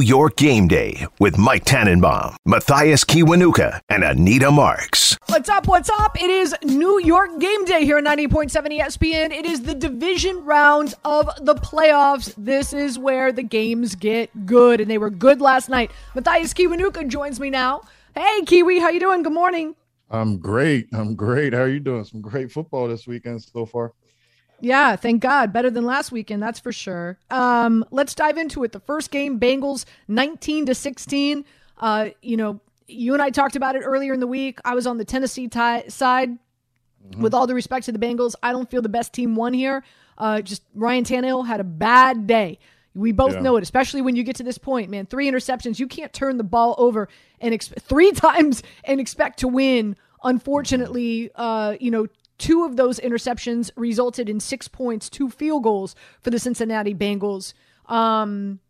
New York Game Day with Mike Tannenbaum, Mathias Kiwanuka, and Anita Marks. What's up? What's up? It is New York Game Day here at 90.7 ESPN. It is the division round of the playoffs. This is where the games get good, and they were good last night. Mathias Kiwanuka joins me now. Hey, Kiwi, how you doing? Good morning. I'm great. I'm great. How are you doing? Some great football this weekend so far. Yeah, thank God. Better than last weekend, that's for sure. Um, let's dive into it. The first game, Bengals 19 to 16. Uh, you know, you and I talked about it earlier in the week. I was on the Tennessee tie- side. Mm-hmm. With all the respect to the Bengals, I don't feel the best team won here. Uh, just Ryan Tannehill had a bad day. We both yeah. know it, especially when you get to this point, man. Three interceptions. You can't turn the ball over and three times and expect to win. Unfortunately, uh, you know, Two of those interceptions resulted in six points, two field goals for the Cincinnati Bengals. Um,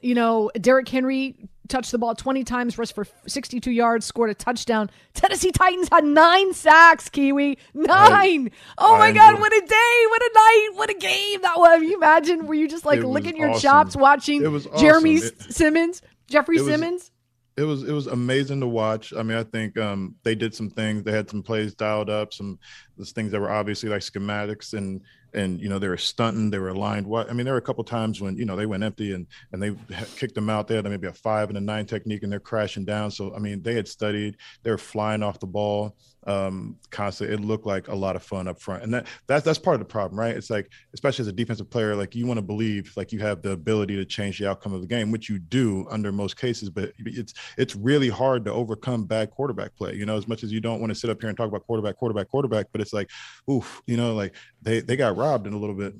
you know, Derrick Henry touched the ball 20 times, rushed for 62 yards, scored a touchdown. Tennessee Titans had nine sacks, Kiwi. Nine. I, oh my I God, what a day, what a night, what a game that was. You imagine, were you just like licking your awesome. chops watching awesome. Jeremy it, Simmons, Jeffrey Simmons? it was it was amazing to watch. I mean, I think um, they did some things. They had some plays dialed up, some those things that were obviously like schematics, and and you know they were stunting, they were aligned. What I mean, there were a couple times when you know they went empty and and they kicked them out there. There maybe a five and a nine technique, and they're crashing down. So I mean, they had studied. They were flying off the ball um constantly it looked like a lot of fun up front and that that's that's part of the problem right it's like especially as a defensive player like you want to believe like you have the ability to change the outcome of the game which you do under most cases but it's it's really hard to overcome bad quarterback play you know as much as you don't want to sit up here and talk about quarterback quarterback quarterback but it's like oof you know like they they got robbed in a little bit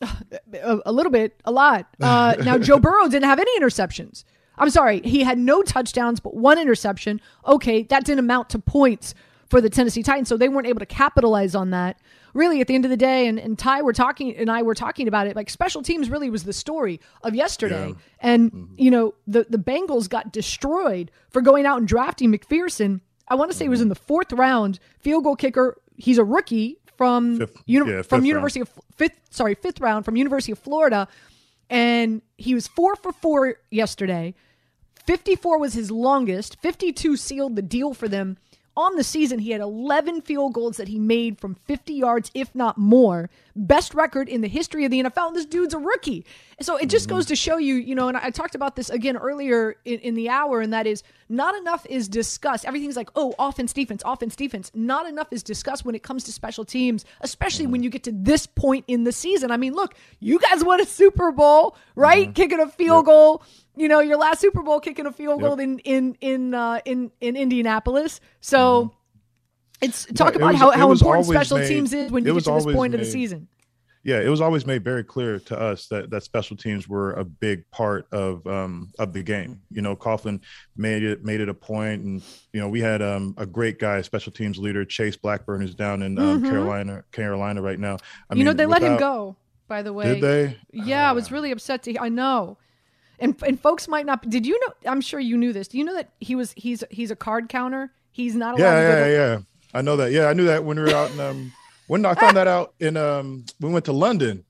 a, a little bit a lot uh now joe burrow didn't have any interceptions I'm sorry, he had no touchdowns but one interception. Okay, that didn't amount to points for the Tennessee Titans, so they weren't able to capitalize on that. Really, at the end of the day, and, and Ty were talking and I were talking about it, like special teams really was the story of yesterday. Yeah. And, mm-hmm. you know, the, the Bengals got destroyed for going out and drafting McPherson. I want to say mm-hmm. was in the fourth round, field goal kicker. He's a rookie from fifth, uni- yeah, from University round. of fifth sorry fifth round from University of Florida, and he was four for four yesterday. 54 was his longest. 52 sealed the deal for them. On the season, he had 11 field goals that he made from 50 yards, if not more. Best record in the history of the NFL. And this dude's a rookie. So it just mm-hmm. goes to show you, you know, and I talked about this again earlier in, in the hour, and that is not enough is discussed. Everything's like, oh, offense, defense, offense, defense. Not enough is discussed when it comes to special teams, especially mm-hmm. when you get to this point in the season. I mean, look, you guys won a Super Bowl, right? Mm-hmm. Kicking a field yep. goal you know, your last Super Bowl kicking a field goal in in in uh, in in Indianapolis. So mm-hmm. it's talk about was, how, how important special made, teams is when you get to this point made, of the season. Yeah, it was always made very clear to us that that special teams were a big part of um, of the game. You know, Coughlin made it made it a point, and you know we had um, a great guy, special teams leader Chase Blackburn, who's down in um, mm-hmm. Carolina Carolina right now. I you mean, know, they without, let him go. By the way, did they? Yeah, uh, I was really upset to. I know and and folks might not. Did you know? I'm sure you knew this. Do you know that he was he's he's a card counter. He's not allowed. Yeah, yeah, to- yeah. I know that. Yeah, I knew that when we were out in um when I found that out in um we went to London.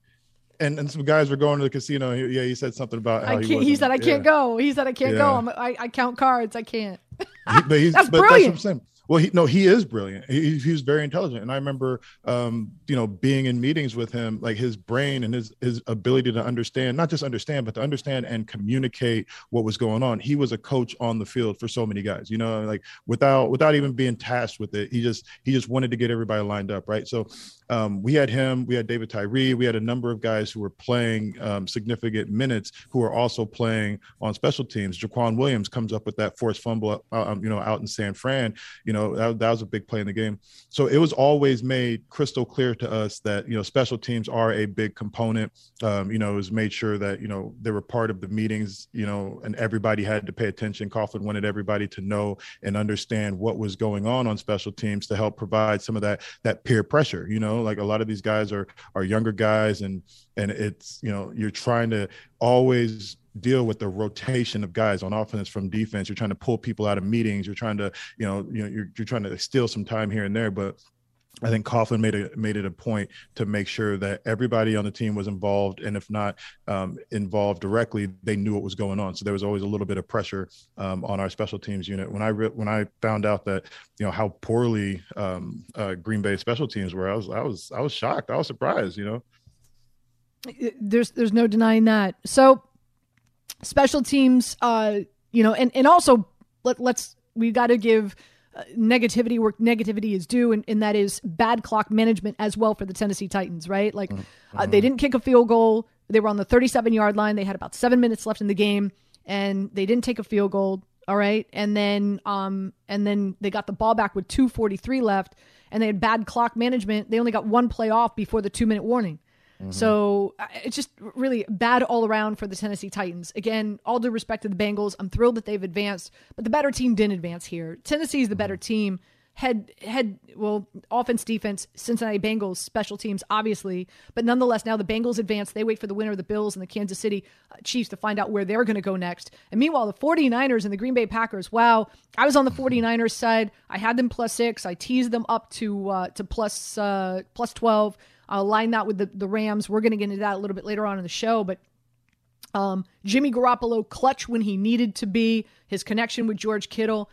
And, and some guys were going to the casino. He, yeah, he said something about how he, he, said I can't yeah. go. He said I can't yeah. go. I'm, I, I count cards. I can't. he, but he's, that's but brilliant. That's well, he no, he is brilliant. He, he's very intelligent, and I remember, um, you know, being in meetings with him, like his brain and his his ability to understand, not just understand, but to understand and communicate what was going on. He was a coach on the field for so many guys, you know, like without without even being tasked with it. He just he just wanted to get everybody lined up, right? So um, we had him, we had David Tyree, we had a number of guys who were playing um, significant minutes who were also playing on special teams. Jacquian Williams comes up with that forced fumble, uh, um, you know, out in San Fran. You know, that, that was a big play in the game. So it was always made crystal clear to us that you know special teams are a big component. Um, you know, it was made sure that you know they were part of the meetings. You know, and everybody had to pay attention. Coughlin wanted everybody to know and understand what was going on on special teams to help provide some of that that peer pressure. You know like a lot of these guys are are younger guys, and and it's you know you're trying to always deal with the rotation of guys on offense from defense. You're trying to pull people out of meetings. You're trying to you know you know you're, you're trying to steal some time here and there, but I think Coughlin made it made it a point to make sure that everybody on the team was involved, and if not um, involved directly, they knew what was going on. So there was always a little bit of pressure um, on our special teams unit. When I re- when I found out that you know how poorly um, uh, Green Bay special teams were, I was I was I was shocked. I was surprised. You know, there's there's no denying that. So special teams, uh, you know, and and also let, let's we got to give negativity where negativity is due, and, and, that is bad clock management as well for the Tennessee Titans, right? Like mm-hmm. uh, they didn't kick a field goal. They were on the 37 yard line. They had about seven minutes left in the game, and they didn't take a field goal. All right, and then um and then they got the ball back with 2:43 left, and they had bad clock management. They only got one play off before the two minute warning. Mm-hmm. So uh, it's just really bad all around for the Tennessee Titans. Again, all due respect to the Bengals, I'm thrilled that they've advanced, but the better team didn't advance here. Tennessee is the better team. Head, head, well, offense, defense, Cincinnati Bengals, special teams, obviously. But nonetheless, now the Bengals advance. They wait for the winner of the Bills and the Kansas City uh, Chiefs to find out where they're going to go next. And meanwhile, the 49ers and the Green Bay Packers, wow, I was on the 49ers side. I had them plus six. I teased them up to, uh, to plus, uh, plus 12. I'll line that with the, the Rams. We're going to get into that a little bit later on in the show, but um, Jimmy Garoppolo clutch when he needed to be, his connection with George Kittle.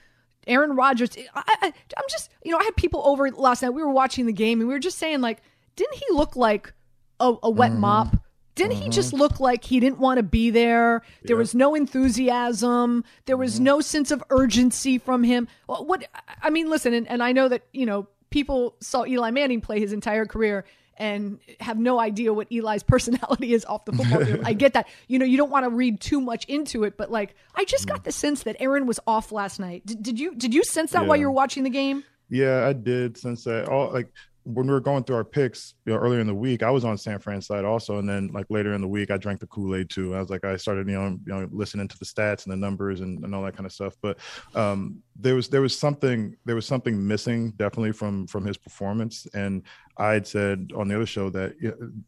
Aaron Rodgers, I, I, I'm just, you know, I had people over last night. We were watching the game and we were just saying, like, didn't he look like a, a wet mm-hmm. mop? Didn't he just mm-hmm. look like he didn't want to be there? There was no enthusiasm. There was mm-hmm. no sense of urgency from him. What I mean, listen, and, and I know that you know people saw Eli Manning play his entire career, and have no idea what Eli's personality is off the football field. I get that. You know, you don't want to read too much into it, but like I just got the sense that Aaron was off last night. Did, did you did you sense that yeah. while you were watching the game? Yeah, I did sense that. All like when we were going through our picks you know, earlier in the week, I was on San Fran side also, and then like later in the week, I drank the Kool Aid too. I was like, I started you know, you know listening to the stats and the numbers and, and all that kind of stuff. But um, there was there was something there was something missing definitely from from his performance, and I had said on the other show that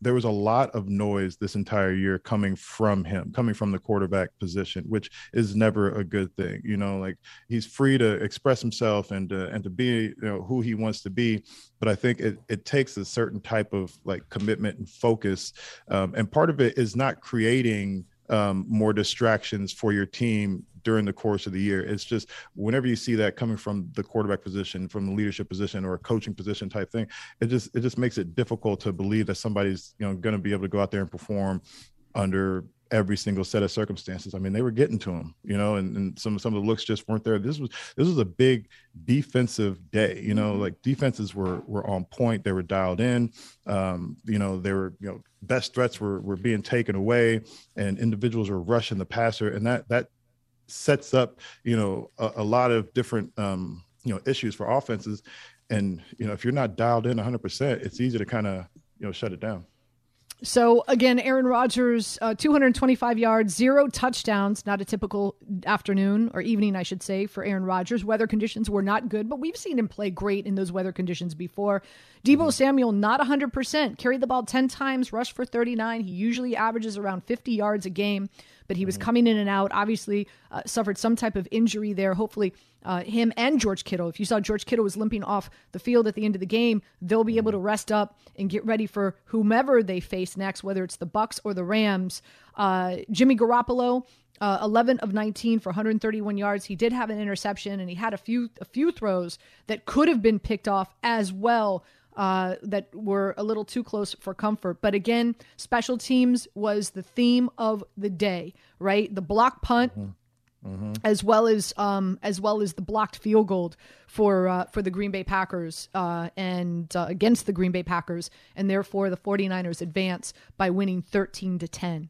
there was a lot of noise this entire year coming from him, coming from the quarterback position, which is never a good thing. You know, like he's free to express himself and uh, and to be you know who he wants to be, but I think it it takes a certain type of like commitment and focus, um, and part of it is not creating um, more distractions for your team during the course of the year. It's just whenever you see that coming from the quarterback position, from the leadership position or a coaching position type thing, it just it just makes it difficult to believe that somebody's you know going to be able to go out there and perform under every single set of circumstances. I mean, they were getting to him, you know, and, and some some of the looks just weren't there. This was this was a big defensive day, you know, mm-hmm. like defenses were were on point, they were dialed in. Um, you know, they were, you know, best threats were were being taken away and individuals were rushing the passer and that that sets up, you know, a, a lot of different um, you know, issues for offenses and you know, if you're not dialed in 100%, it's easy to kind of, you know, shut it down. So again, Aaron Rodgers, uh, 225 yards, zero touchdowns. Not a typical afternoon or evening, I should say, for Aaron Rodgers. Weather conditions were not good, but we've seen him play great in those weather conditions before. Deebo mm-hmm. Samuel, not 100%, carried the ball 10 times, rushed for 39. He usually averages around 50 yards a game but he was mm-hmm. coming in and out. Obviously, uh, suffered some type of injury there. Hopefully, uh, him and George Kittle. If you saw George Kittle was limping off the field at the end of the game, they'll be able to rest up and get ready for whomever they face next, whether it's the Bucks or the Rams. Uh, Jimmy Garoppolo. Uh, 11 of 19 for 131 yards. He did have an interception, and he had a few a few throws that could have been picked off as well uh, that were a little too close for comfort. But again, special teams was the theme of the day, right? The block punt. Mm-hmm. Mm-hmm. As well as um, as well as the blocked field goal for uh, for the Green Bay Packers uh, and uh, against the Green Bay Packers and therefore the 49ers advance by winning 13 to 10.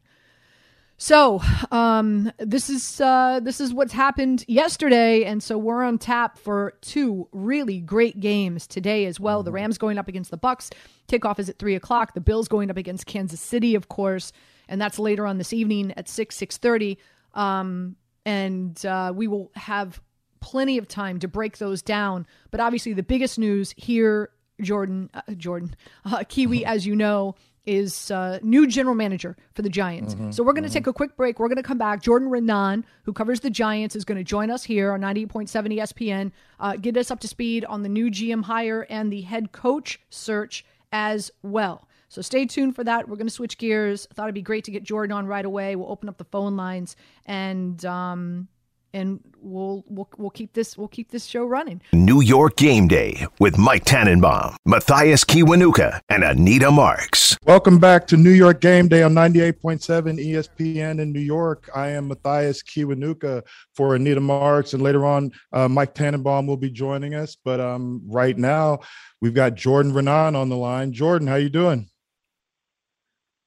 So um, this is uh, this is what's happened yesterday, and so we're on tap for two really great games today as well. The mm-hmm. Rams going up against the Bucs. Kickoff is at three o'clock. The Bills going up against Kansas City, of course, and that's later on this evening at six six thirty. Um, and uh, we will have plenty of time to break those down. But obviously, the biggest news here, Jordan, uh, Jordan, uh, Kiwi, as you know, is uh, new general manager for the Giants. Mm-hmm, so we're going to mm-hmm. take a quick break. We're going to come back. Jordan Raanan, who covers the Giants, is going to join us here on 98.7 ESPN, uh, get us up to speed on the new GM hire and the head coach search as well. So stay tuned for that. We're going to switch gears. I thought it'd be great to get Jordan on right away. We'll open up the phone lines and um, and we'll we'll we'll keep this we'll keep this show running. New York Game Day with Mike Tannenbaum, Mathias Kiwanuka, and Anita Marks. Welcome back to New York Game Day on 98.7 ESPN in New York. I am Mathias Kiwanuka for Anita Marks, and later on, uh, Mike Tannenbaum will be joining us. But um, right now, we've got Jordan Raanan on the line. Jordan, how you doing?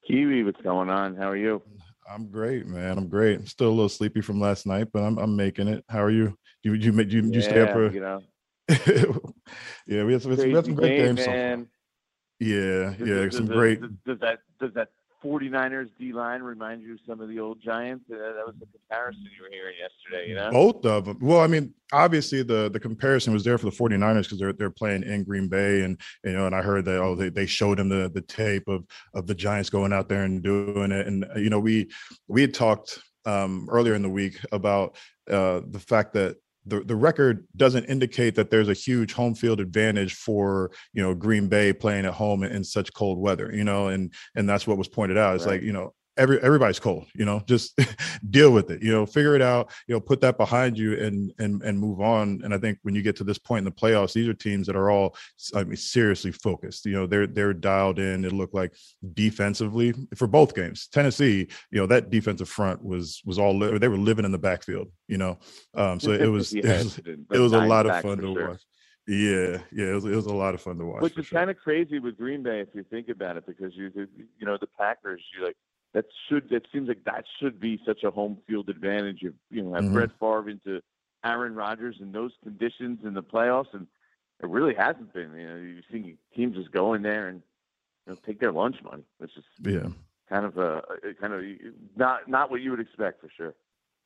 Kiwi, what's going on? How are you? I'm great, man. I'm great. I'm still a little sleepy from last night, but I'm I'm making it. How are you? You you you, you, you stay up for you know. yeah, we had some, we had some great game, games. Man. So yeah, yeah, does, some does, great. Does that does that 49ers D line remind you of some of the old Giants? Uh, that was the comparison you were hearing yesterday, you know? Both of them. Well, I mean, obviously the the comparison was there for the 49ers because they're they're playing in Green Bay and you know, and I heard that oh they, they showed him the the tape of of the Giants going out there and doing it. And you know, we we had talked um earlier in the week about uh the fact that the, the record doesn't indicate that there's a huge home field advantage for you know Green Bay playing at home in, in such cold weather, you know, and and that's what was pointed out. It's right. like you know every everybody's cold you know just deal with it you know figure it out you know put that behind you and and and move on and i think when you get to this point in the playoffs these are teams that are all i mean seriously focused you know they're they're dialed in it looked like defensively for both games tennessee you know that defensive front was was all they were living in the backfield you know um so it was it was, it was a lot of fun to sure. watch yeah, yeah, it was, it was a lot of fun to watch. Which is sure. kind of crazy with Green Bay if you think about it, because you you know the Packers, you like that should that seems like that should be such a home field advantage. If you know have mm-hmm. Brett Favre into Aaron Rodgers in those conditions in the playoffs, and it really hasn't been. You know, you see teams just go in there and you know, take their lunch money, which is yeah kind of a, kind of not not what you would expect for sure.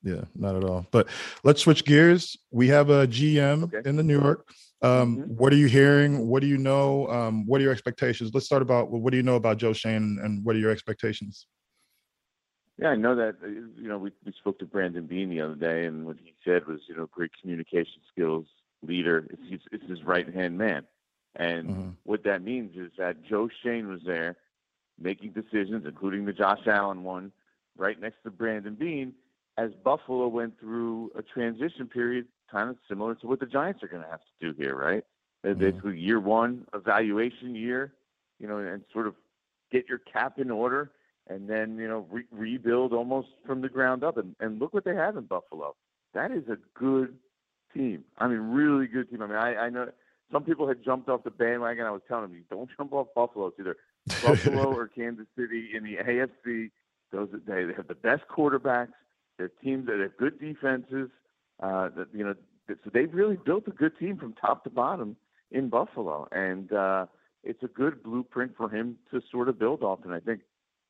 Yeah, not at all. But let's switch gears. We have a GM okay. in the New York. Um, mm-hmm. What are you hearing? What do you know? Um, what are your expectations? Let's start about what do you know about Joe Schoen and what are your expectations? Yeah, I know that. Uh, you know, we we spoke to Brandon Beane the other day, and what he said was, you know, great communication skills, leader. It's it's his right hand man, and mm-hmm. what that means is that Joe Schoen was there, making decisions, including the Josh Allen one, right next to Brandon Beane, as Buffalo went through a transition period, kind of similar to what the Giants are going to have to do here, right? Mm-hmm. Basically, year one evaluation year, you know, and sort of get your cap in order and then you know re- rebuild almost from the ground up. And, and look what they have in Buffalo. That is a good team. I mean, really good team. I mean, I, I know some people had jumped off the bandwagon. I was telling them, you don't jump off Buffalo. It's either Buffalo or Kansas City in the AFC. Those they have the best quarterbacks. They're teams that have good defenses. Uh, that you know, so they've really built a good team from top to bottom in Buffalo, and uh, it's a good blueprint for him to sort of build off. And I think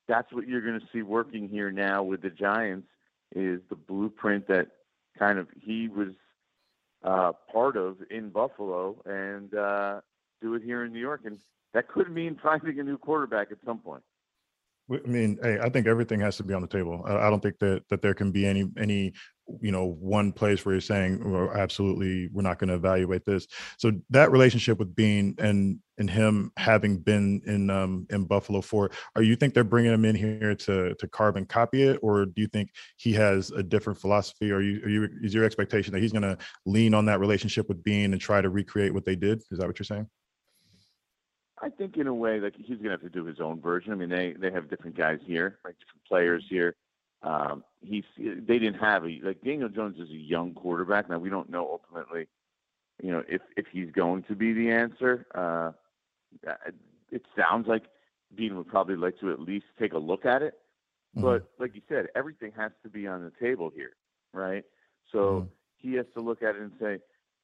that's what you're going to see working here now with the Giants is the blueprint that kind of he was uh, part of in Buffalo and uh, do it here in New York. And that could mean finding a new quarterback at some point. I mean, hey, I think everything has to be on the table. I don't think that that there can be any any you know one place where you're saying absolutely we're not going to evaluate this. So that relationship with beane and and him having been in um in buffalo for are you think they're bringing him in here to to carbon copy it? Or do you think he has a different philosophy? Or you, are you is your expectation that he's going to lean on that relationship with beane and try to recreate what they did? Is that what you're saying I think in a way, like he's gonna have to do his own version. I mean, they they have different guys here, like different players here. Um, he's they didn't have a like Daniel Jones is a young quarterback. Now we don't know ultimately, you know, if if he's going to be the answer. Uh, it sounds like Dean would probably like to at least take a look at it. Mm-hmm. But like you said, everything has to be on the table here, right? So mm-hmm. he has to look at it and say,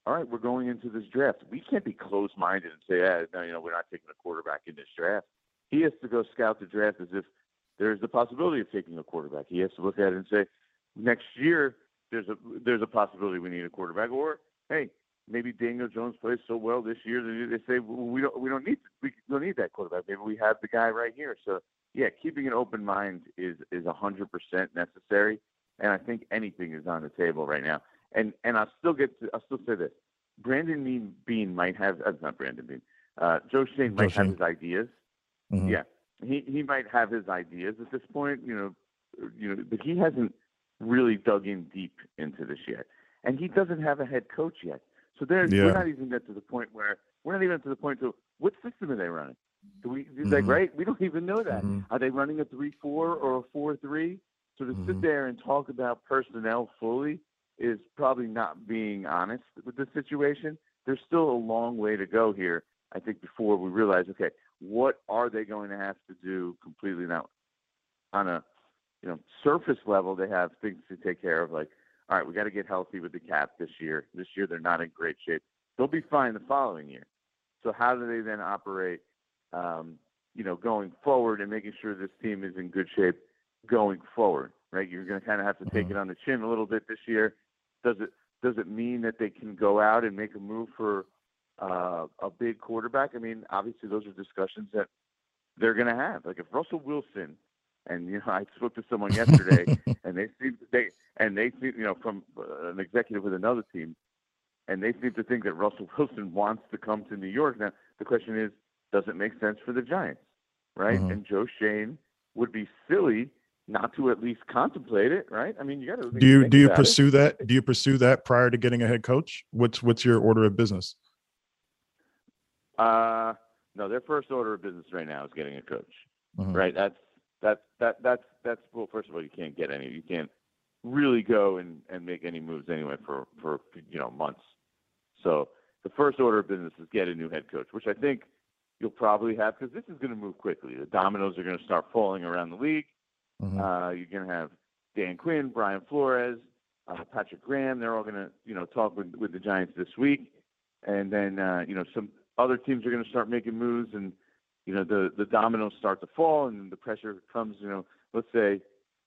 all right, we're going into this draft. We can't be closed minded and say, ah, no, you know, we're not taking a quarterback in this draft. He has to go scout the draft as if there's the possibility of taking a quarterback. He has to look at it and say, next year there's a there's a possibility we need a quarterback, or hey, maybe Daniel Jones plays so well this year that they say well, we don't we don't need we don't need that quarterback. Maybe we have the guy right here. So yeah, keeping an open mind is is hundred percent necessary, and I think anything is on the table right now. And and I'll still get to, I'll still say this: Brandon Beane might have uh, not Brandon Beane, uh, Joe Schoen might have his ideas. Mm-hmm. Yeah, he he might have his ideas at this point. You know, you know, but he hasn't really dug in deep into this yet, and he doesn't have a head coach yet. So there, yeah. we're not even get to the point where we're not even to the point of what system are they running? Do we mm-hmm. like right? We don't even know that. Mm-hmm. Are they running a three four or a four three? So to mm-hmm. sit there and talk about personnel fully is probably not being honest with the situation. There's still a long way to go here. I think before we realize, okay, what are they going to have to do completely now on a you know surface level? They have things to take care of, like all right, we got to get healthy with the cap this year. This year they're not in great shape. They'll be fine the following year. So how do they then operate, um, you know, going forward and making sure this team is in good shape going forward, right? You're going to kind of have to take mm-hmm. it on the chin a little bit this year. Does it does it mean that they can go out and make a move for uh, a big quarterback? I mean, obviously those are discussions that they're going to have. Like if Russell Wilson and you know, I spoke to someone yesterday, and they seem they and they seem you know from uh, an executive with another team, and they seem to think that Russell Wilson wants to come to New York. Now the question is, does it make sense for the Giants, right? Mm-hmm. And Joe Schoen would be silly not to at least contemplate it, right? I mean, you got to. Do you do you pursue it. that? Do you pursue that prior to getting a head coach? What's what's your order of business? Uh, no, their first order of business right now is getting a coach, mm-hmm. right? That's that that that's that's well. First of all, you can't get any. You can't really go and and make any moves anyway for for you know months. So the first order of business is get a new head coach, which I think you'll probably have because this is going to move quickly. The dominoes are going to start falling around the league. Mm-hmm. Uh, you're going to have Dan Quinn, Brian Flores, uh, Patrick Graham. They're all going to you know talk with with the Giants this week, and then uh, you know some other teams are going to start making moves and you know the the dominoes start to fall and the pressure comes you know let's say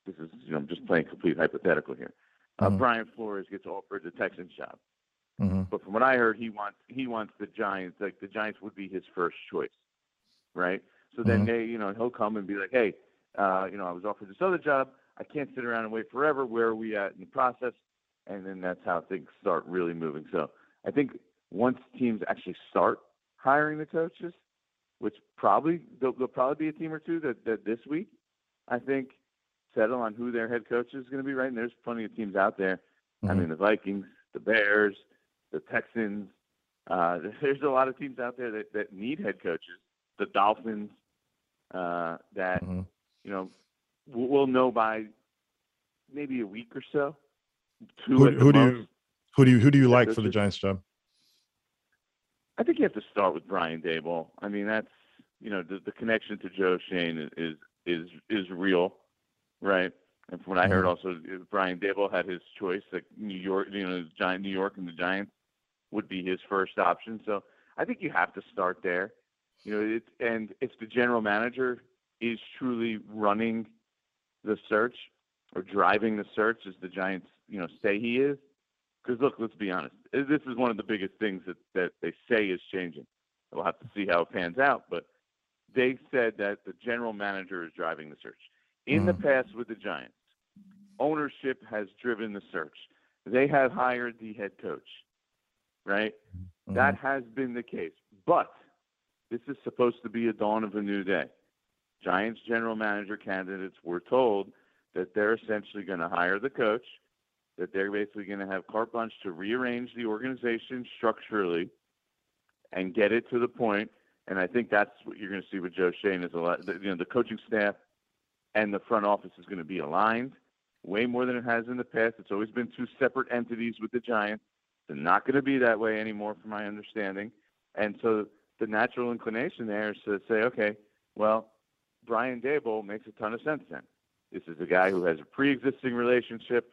this is you know I'm just playing complete hypothetical here uh, mm-hmm. Brian Flores gets offered the Texans job mm-hmm. but from what I heard he wants he wants the Giants like the Giants would be his first choice right so then mm-hmm. they you know he'll come and be like hey uh, you know I was offered this other job I can't sit around and wait forever where are we at in the process and then that's how things start really moving so I think once teams actually start hiring the coaches which probably there'll, there'll, probably be a team or two that, that this week I think settle on who their head coach is going to be. Right, and there's plenty of teams out there. Mm-hmm. I mean, the Vikings, the Bears, the Texans. Uh, there's a lot of teams out there that, that need head coaches. The Dolphins uh, that mm-hmm. You know we'll know by maybe a week or so. Who, who do you who do you who do you like for the Giants job? I think you have to start with Brian Daboll. I mean, that's you know the, the connection to Joe Schoen is is is real, right? And from what I heard, mm-hmm. also Brian Daboll had his choice. Like New York, you know, Giant New York and the Giants would be his first option. So I think you have to start there. You know, it, and if the general manager is truly running the search or driving the search, as the Giants, you know, say he is, because look, let's be honest. This is one of the biggest things that, that they say is changing. We'll have to see how it pans out, but they said that the general manager is driving the search. In mm. the past with the Giants, ownership has driven the search. They have hired the head coach, right? Mm. That has been the case. But this is supposed to be a dawn of a new day. Giants general manager candidates were told that they're essentially going to hire the coach – that they're basically going to have carte blanche to rearrange the organization structurally and get it to the point. And I think that's what you're going to see with Joe Schoen is a lot. You know, the coaching staff and the front office is going to be aligned way more than it has in the past. It's always been two separate entities with the Giants. They're not going to be that way anymore, from my understanding. And so the natural inclination there is to say, okay, well, Brian Daboll makes a ton of sense then. This is a guy who has a pre-existing relationship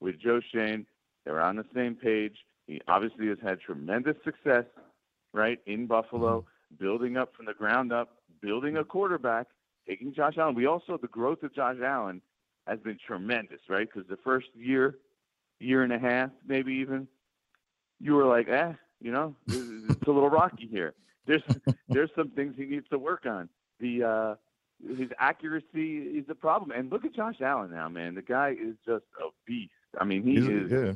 with Joe Schoen. They're on the same page. He obviously has had tremendous success, right, in Buffalo, mm-hmm. building up from the ground up, building a quarterback, taking Josh Allen. We also, the growth of Josh Allen has been tremendous, right? Because the first year, year and a half, maybe even, you were like, eh, You know, it's a little rocky here. There's there's some things he needs to work on. The uh, his accuracy is a problem. And look at Josh Allen now, man. The guy is just a beast. I mean, he he's, is. Yeah.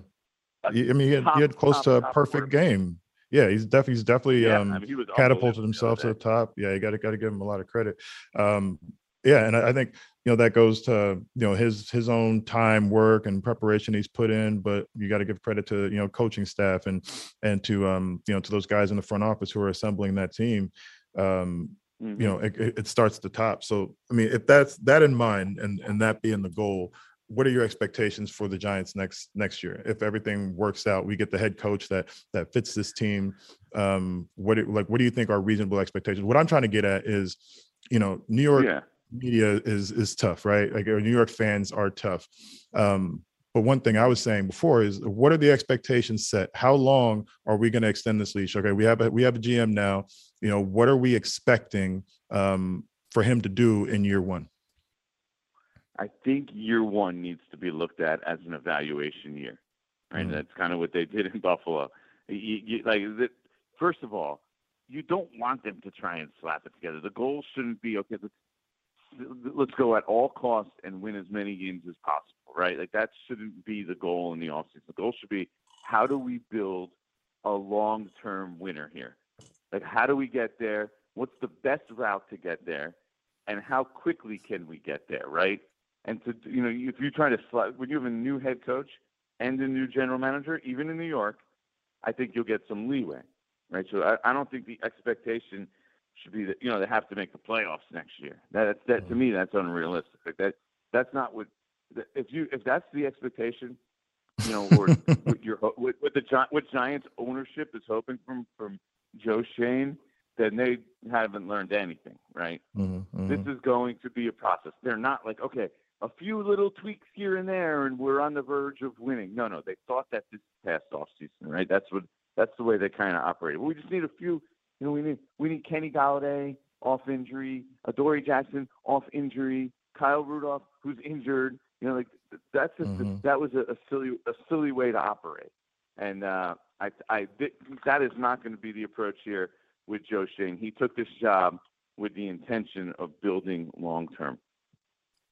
I mean, he had, top, he had close top, to a perfect game. Yeah, he's definitely he's definitely yeah, um, I mean, catapulted himself to the top. Yeah, you got to got to give him a lot of credit. Um, yeah, and I, I think you know that goes to you know his his own time, work, and preparation he's put in. But you got to give credit to you know coaching staff and and to um you know to those guys in the front office who are assembling that team. Um, mm-hmm. You know, it, it starts at the top. So I mean, if that's that in mind, and and that being the goal, what are your expectations for the Giants next next year? If everything works out, we get the head coach that that fits this team. Um, what it, like what do you think are reasonable expectations? What I'm trying to get at is, you know, New York yeah. media is is tough, right? Like New York fans are tough. Um, but one thing I was saying before is, what are the expectations set? How long are we going to extend this leash? Okay, we have a, we have a GM now. You know, what are we expecting um, for him to do in year one? I think year one needs to be looked at as an evaluation year, right? Mm-hmm. That's kind of what they did in Buffalo. You, you, like, the, first of all, you don't want them to try and slap it together. The goal shouldn't be okay. Let's let's go at all costs and win as many games as possible, right? Like that shouldn't be the goal in the offseason. The goal should be how do we build a long-term winner here? Like how do we get there? What's the best route to get there? And how quickly can we get there, right? And to you know, if you're trying to slide, when you have a new head coach and a new general manager, even in New York, I think you'll get some leeway, right? So I, I don't think the expectation should be that you know they have to make the playoffs next year. That that to me that's unrealistic. Like that that's not what if you if that's the expectation, you know, or what your what, what the what Giants ownership is hoping from from Joe Schoen, then they haven't learned anything, right? Mm-hmm, mm-hmm. This is going to be a process. They're not like okay, a few little tweaks here and there, and we're on the verge of winning. No, no, they thought that this past off season, right? That's what that's the way they kind of operated. We just need a few. You know, we need we need Kenny Golladay off injury, Adoree Jackson off injury, Kyle Rudolph who's injured. You know, like that's just mm-hmm. that was a, a, silly a silly way to operate, and uh, I I that is not going to be the approach here with Joe Schoen. He took this job with the intention of building long term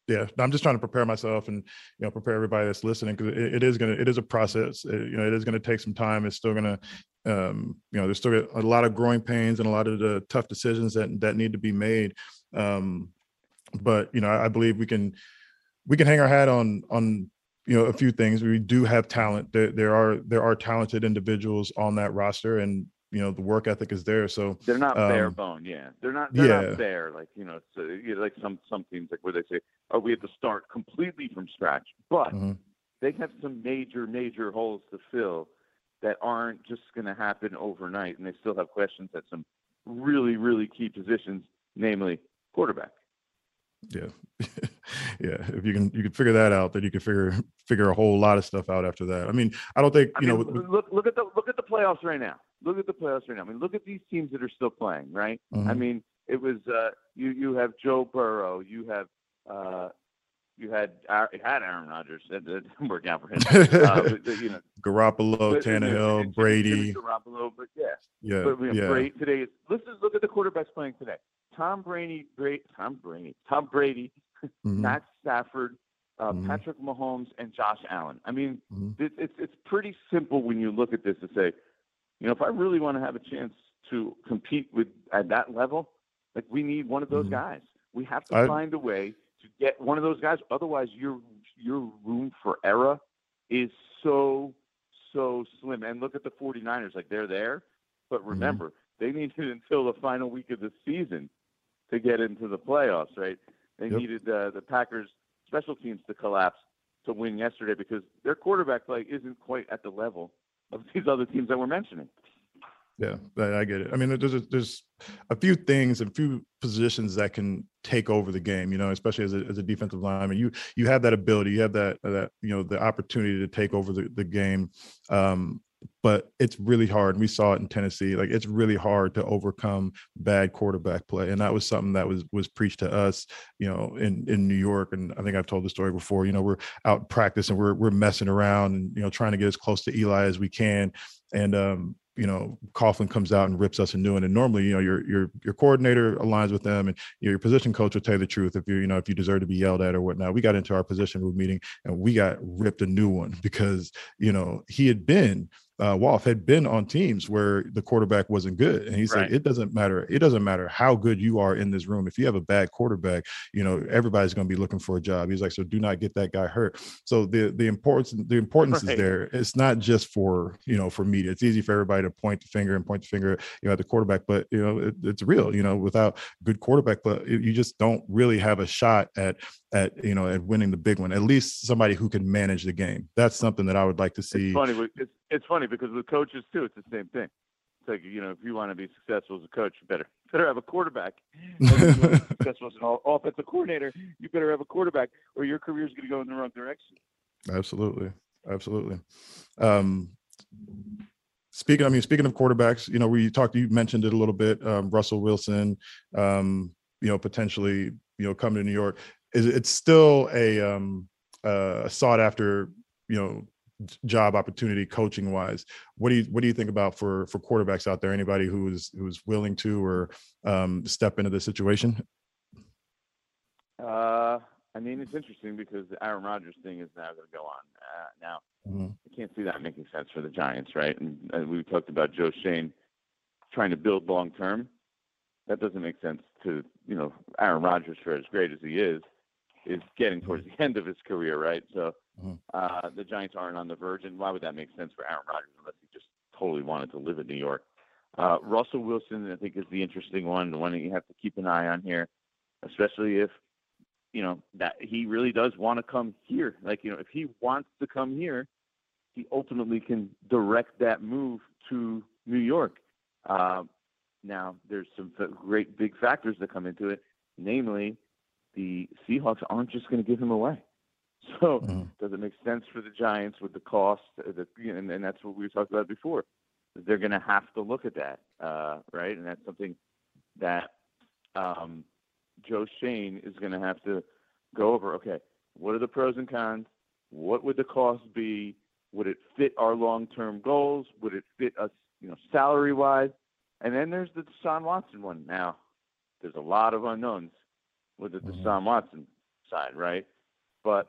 yeah i'm just trying to prepare myself and you know prepare everybody that's listening because it, it is going to it is a process. It, you know it is going to take some time. It's still going to um, you know there's still a lot of growing pains and a lot of the tough decisions that that need to be made. Um, but you know I, I believe we can we can hang our hat on on you know a few things we do have talent there, there are there are talented individuals on that roster and you know the work ethic is there. So they're not um, bare bone. Yeah, they're not. They're yeah. not bare like you know, so, you know, like some some teams like where they say, "Oh, we have to start completely from scratch," but mm-hmm. they have some major major holes to fill that aren't just going to happen overnight, and they still have questions at some really really key positions, namely quarterback. Yeah, yeah. If you can you can figure that out, then you can figure figure a whole lot of stuff out after that. I mean, I don't think you I mean, know. Look look at the look at the playoffs right now look at the playoffs right now. I mean, look at these teams that are still playing, right? Mm-hmm. I mean, it was uh, you you have Joe Burrow, you have uh, you had it had Aaron Rodgers. That, didn't work out for him. Uh, but, you know, Garoppolo, but, Tannehill, you know, Brady. Garoppolo, but yeah, yeah, but, you know, yeah. Brady, today. Let's just look at the quarterbacks playing today. Tom Brady, Brady Tom Brady, Tom Brady, mm-hmm. Matt Stafford, uh, mm-hmm. Patrick Mahomes, and Josh Allen. I mean, mm-hmm. it, it's it's pretty simple when you look at this to say you know, if I really want to have a chance to compete with at that level, like we need one of those mm-hmm. guys. We have to I, find a way to get one of those guys. Otherwise, your your room for error is so so slim. And look at the 49ers, like they're there, but mm-hmm. remember, they needed until the final week of the season to get into the playoffs, right? They yep. needed uh, the Packers special teams to collapse to win yesterday because their quarterback play isn't quite at the level of these other teams that we're mentioning. Yeah, I get it. I mean, there's a, there's a few things, a few positions that can take over the game. You know, especially as a, as a defensive lineman, you you have that ability, you have that that you know the opportunity to take over the the game. Um, but it's really hard. We saw it in Tennessee. Like it's really hard to overcome bad quarterback play, and that was something that was was preached to us, you know, in in New York. And I think I've told the story before. You know, we're out practice and we're we're messing around and you know trying to get as close to Eli as we can, and um, you know Coughlin comes out and rips us a new one. And normally, you know, your your your coordinator aligns with them, and your position coach will tell you the truth if you you know if you deserve to be yelled at or whatnot. We got into our position room meeting and we got ripped a new one because you know he had been uh, Wolf had been on teams where the quarterback wasn't good, and he's right. like, it doesn't matter. It doesn't matter how good you are in this room. If you have a bad quarterback, you know everybody's going to be looking for a job. He's like, so do not get that guy hurt. So the the importance the importance right. is there. It's not just for you know for media. It's easy for everybody to point the finger and point the finger you know at the quarterback, but you know it, it's real. You know without good quarterback, but you just don't really have a shot at at you know at winning the big one. At least somebody who can manage the game. That's something that I would like to see. It's funny. It's, it's funny because with coaches too, it's the same thing. It's like you know, if you want to be successful as a coach, you better better have a quarterback. successful as an offensive coordinator, you better have a quarterback, or your career is going to go in the wrong direction. Absolutely, absolutely. Um, speaking, I mean, speaking of quarterbacks, you know, we talked, you mentioned it a little bit. Um, Russell Wilson, um, you know, potentially, you know, coming to New York. Is it's still a um, uh, sought after, you know, job opportunity coaching wise what do you what do you think about for for quarterbacks out there? Anybody who's who's willing to or um, step into the situation? Uh i mean it's interesting because the aaron rodgers thing is now going to go on. Uh, now mm-hmm. i can't see that making sense for the giants right? And, and we talked about joe schoen trying to build long term. That doesn't make sense to you know aaron rodgers for as great as he is is getting towards the end of his career, right? So mm-hmm. uh, the Giants aren't on the verge, and why would that make sense for Aaron Rodgers unless he just totally wanted to live in New York? Uh, Russell Wilson, I think, is the interesting one, the one that you have to keep an eye on here, especially if you know that he really does want to come here. Like you know, if he wants to come here, he ultimately can direct that move to New York. Uh, now, there's some great big factors that come into it, namely the Seahawks aren't just going to give him away. So mm-hmm. does it make sense for the Giants with the cost? The, and, and that's what we talked about before. They're going to have to look at that, uh, right? And that's something that um, Joe Schoen is going to have to go over. Okay, what are the pros and cons? What would the cost be? Would it fit our long-term goals? Would it fit us, you know, salary-wise? And then there's the Deshaun Watson one. Now, there's a lot of unknowns with the mm-hmm. Deshaun Watson side, right? But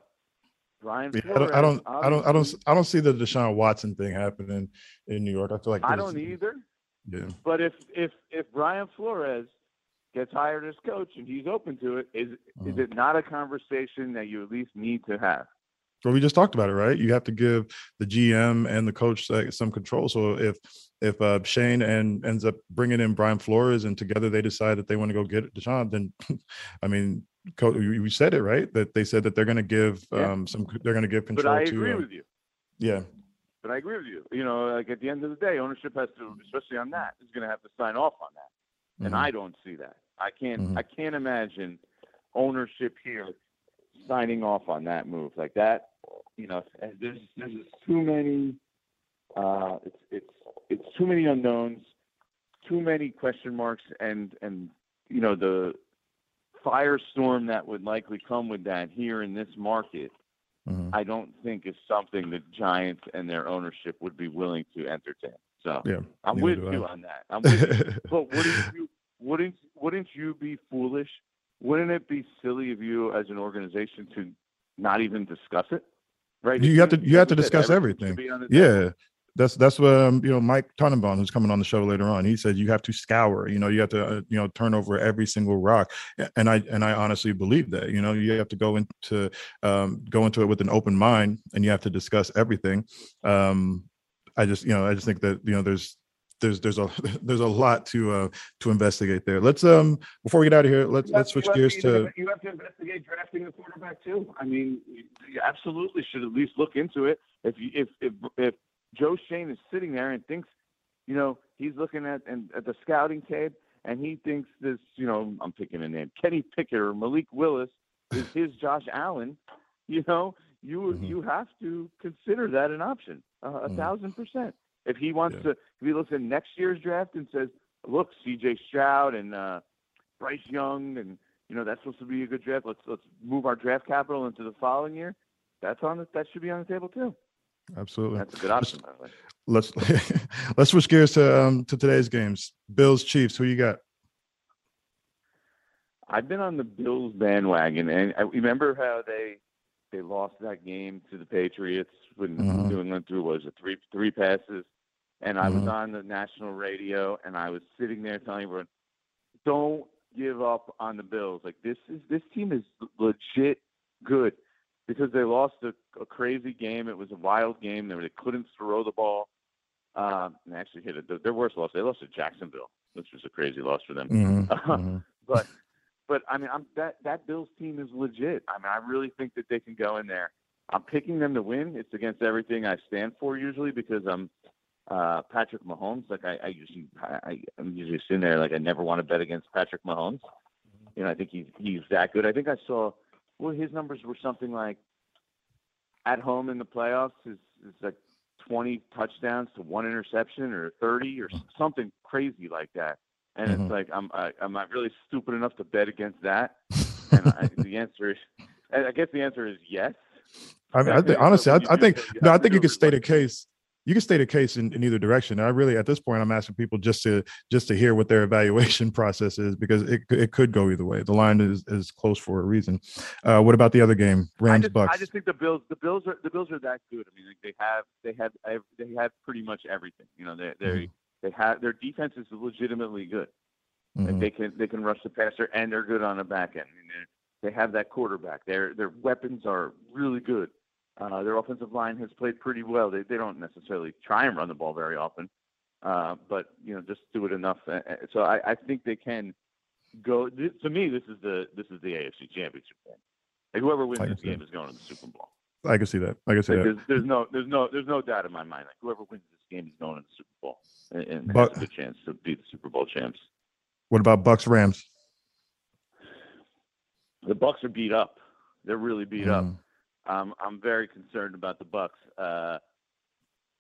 Brian, yeah, Flores, I, don't, I don't, I don't, I don't, see the Deshaun Watson thing happening in New York. I feel like I don't either. Yeah. But if if if Brian Flores gets hired as coach and he's open to it, is mm-hmm. is it not a conversation that you at least need to have? Well, we just talked about it, right? You have to give the GM and the coach some control. So if if uh, Schoen and ends up bringing in Brian Flores and together they decide that they want to go get Deshaun, then I mean, you said it right that they said that they're going to give yeah. um, some they're going to give control. But I to, agree uh, with you. Yeah. But I agree with you. You know, like at the end of the day, ownership has to, especially on that, is going to have to sign off on that, and mm-hmm. I don't see that. I can't. Mm-hmm. I can't imagine ownership here signing off on that move like that. You know, there's there's too many. Uh, it's it's it's too many unknowns, too many question marks, and and you know the firestorm that would likely come with that here in this market. Mm-hmm. I don't think is something that Giants and their ownership would be willing to entertain. So yeah, I'm with you on that. I'm with you. but wouldn't you wouldn't wouldn't you be foolish wouldn't it be silly of you as an organization to not even discuss it? Right? You, have to you have to discuss everything. everything. Yeah. That's that's what um, you know Mike Tannenbaum, who's coming on the show later on. He said you have to scour. You know, you have to uh, you know turn over every single rock. And I and I honestly believe that. You know, you have to go into um, go into it with an open mind, and you have to discuss everything. Um, I just you know I just think that you know there's there's there's a there's a lot to uh to investigate there. Let's um before we get out of here, let's let's switch gears to you have to investigate drafting a quarterback too. I mean, you absolutely should at least look into it. If you if if if Joe Schoen is sitting there and thinks, you know, he's looking at and at the scouting tape and he thinks this, you know, I'm picking a name, Kenny Pickett or Malik Willis is his Josh Allen, you know, you mm-hmm. you have to consider that an option, uh, a mm-hmm. thousand percent. If he wants yeah. to, if he looks at next year's draft and says, "Look, C.J. Stroud and uh, Bryce Young, and you know that's supposed to be a good draft. Let's let's move our draft capital into the following year." That's on the, that should be on the table too. Absolutely, that's a good option. Let's, let's let's switch gears to um, to today's games. Bills Chiefs. Who you got? I've been on the Bills bandwagon, and I remember how they they lost that game to the Patriots when mm-hmm. New England threw was it three three passes, and I mm-hmm. was on the national radio, and I was sitting there telling everyone, "Don't give up on the Bills. Like this is this team is legit good." Because they lost a, a crazy game. It was a wild game. They, they couldn't throw the ball. Um, and actually hit it. Their worst loss. They lost to Jacksonville, which was a crazy loss for them. Mm-hmm. mm-hmm. but but I mean, I'm, that that Bills team is legit. I mean, I really think that they can go in there. I'm picking them to win. It's against everything I stand for usually because I'm uh, Patrick Mahomes. Like I, I usually, I, I'm usually sitting there like I never want to bet against Patrick Mahomes. You know, I think he's he's that good. I think I saw, well, his numbers were something like at home in the playoffs is is like 20 touchdowns to one interception or 30 or something crazy like that. And mm-hmm. it's like I'm I, I'm not really stupid enough to bet against that. and I, the answer is, I guess the answer is yes. I mean, I think honestly, I, I think no, I think you could state a case. You can state a case in, in either direction. I really, at this point, I'm asking people just to just to hear what their evaluation process is because it it could go either way. The line is is close for a reason. Uh, what about the other game, Rams I just, Bucs? I just think the Bills the Bills are the Bills are that good. I mean, like they have they have they have pretty much everything. You know, they they mm-hmm. they have their defense is legitimately good. Mm-hmm. Like they can they can rush the passer and they're good on the back end. I mean, they have that quarterback. Their their weapons are really good. Uh, their offensive line has played pretty well. They they don't necessarily try and run the ball very often, uh, but you know just do it enough. Uh, uh, so I, I think they can go. To me, this is the this is the AFC Championship game. Like whoever wins this game is going to the Super Bowl. I can see that. I can see like that. There's, there's, no there's no there's no doubt in my mind. Like whoever wins this game is going to the Super Bowl and, and but, has a good chance to beat the Super Bowl champs. What about Bucs Rams? The Bucs are beat up. They're really beat mm. up. Um, I'm very concerned about the Bucs. Uh,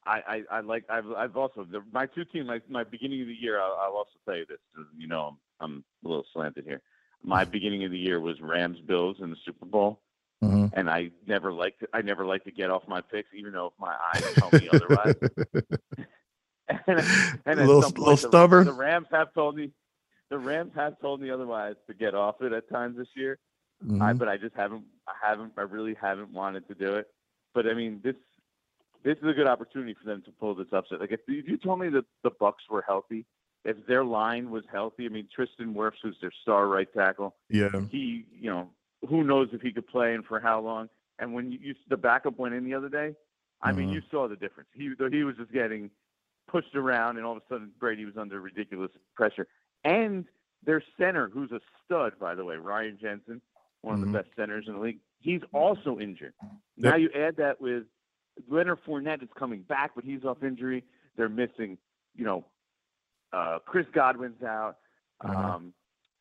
I, I, I, like. I've, I've also the, my two teams. My, my beginning of the year. I'll, I'll also tell you this. You know, I'm, I'm a little slanted here. My beginning of the year was Rams Bills in the Super Bowl, mm-hmm. and I never liked. I never like to get off my picks, even though my eyes tell me otherwise. and, and a little, little stubborn. The Rams have told me the Rams have told me otherwise to get off it at times this year. Mm-hmm. I, but I just haven't. I haven't. I really haven't wanted to do it. But I mean, this this is a good opportunity for them to pull this upset. Like if, if you told me that the Bucs were healthy, if their line was healthy, I mean Tristan Wirfs, who's their star right tackle, yeah, he, you know, who knows if he could play and for how long. And when you, you the backup went in the other day, I mm-hmm. mean, you saw the difference. He he was just getting pushed around, and all of a sudden Brady was under ridiculous pressure and their center, who's a stud, by the way, Ryan Jensen, one of mm-hmm. the best centers in the league, he's also injured. Yep. Now you add that with Leonard Fournette is coming back, but he's off injury. They're missing, you know, uh, Chris Godwin's out. Uh-huh. Um,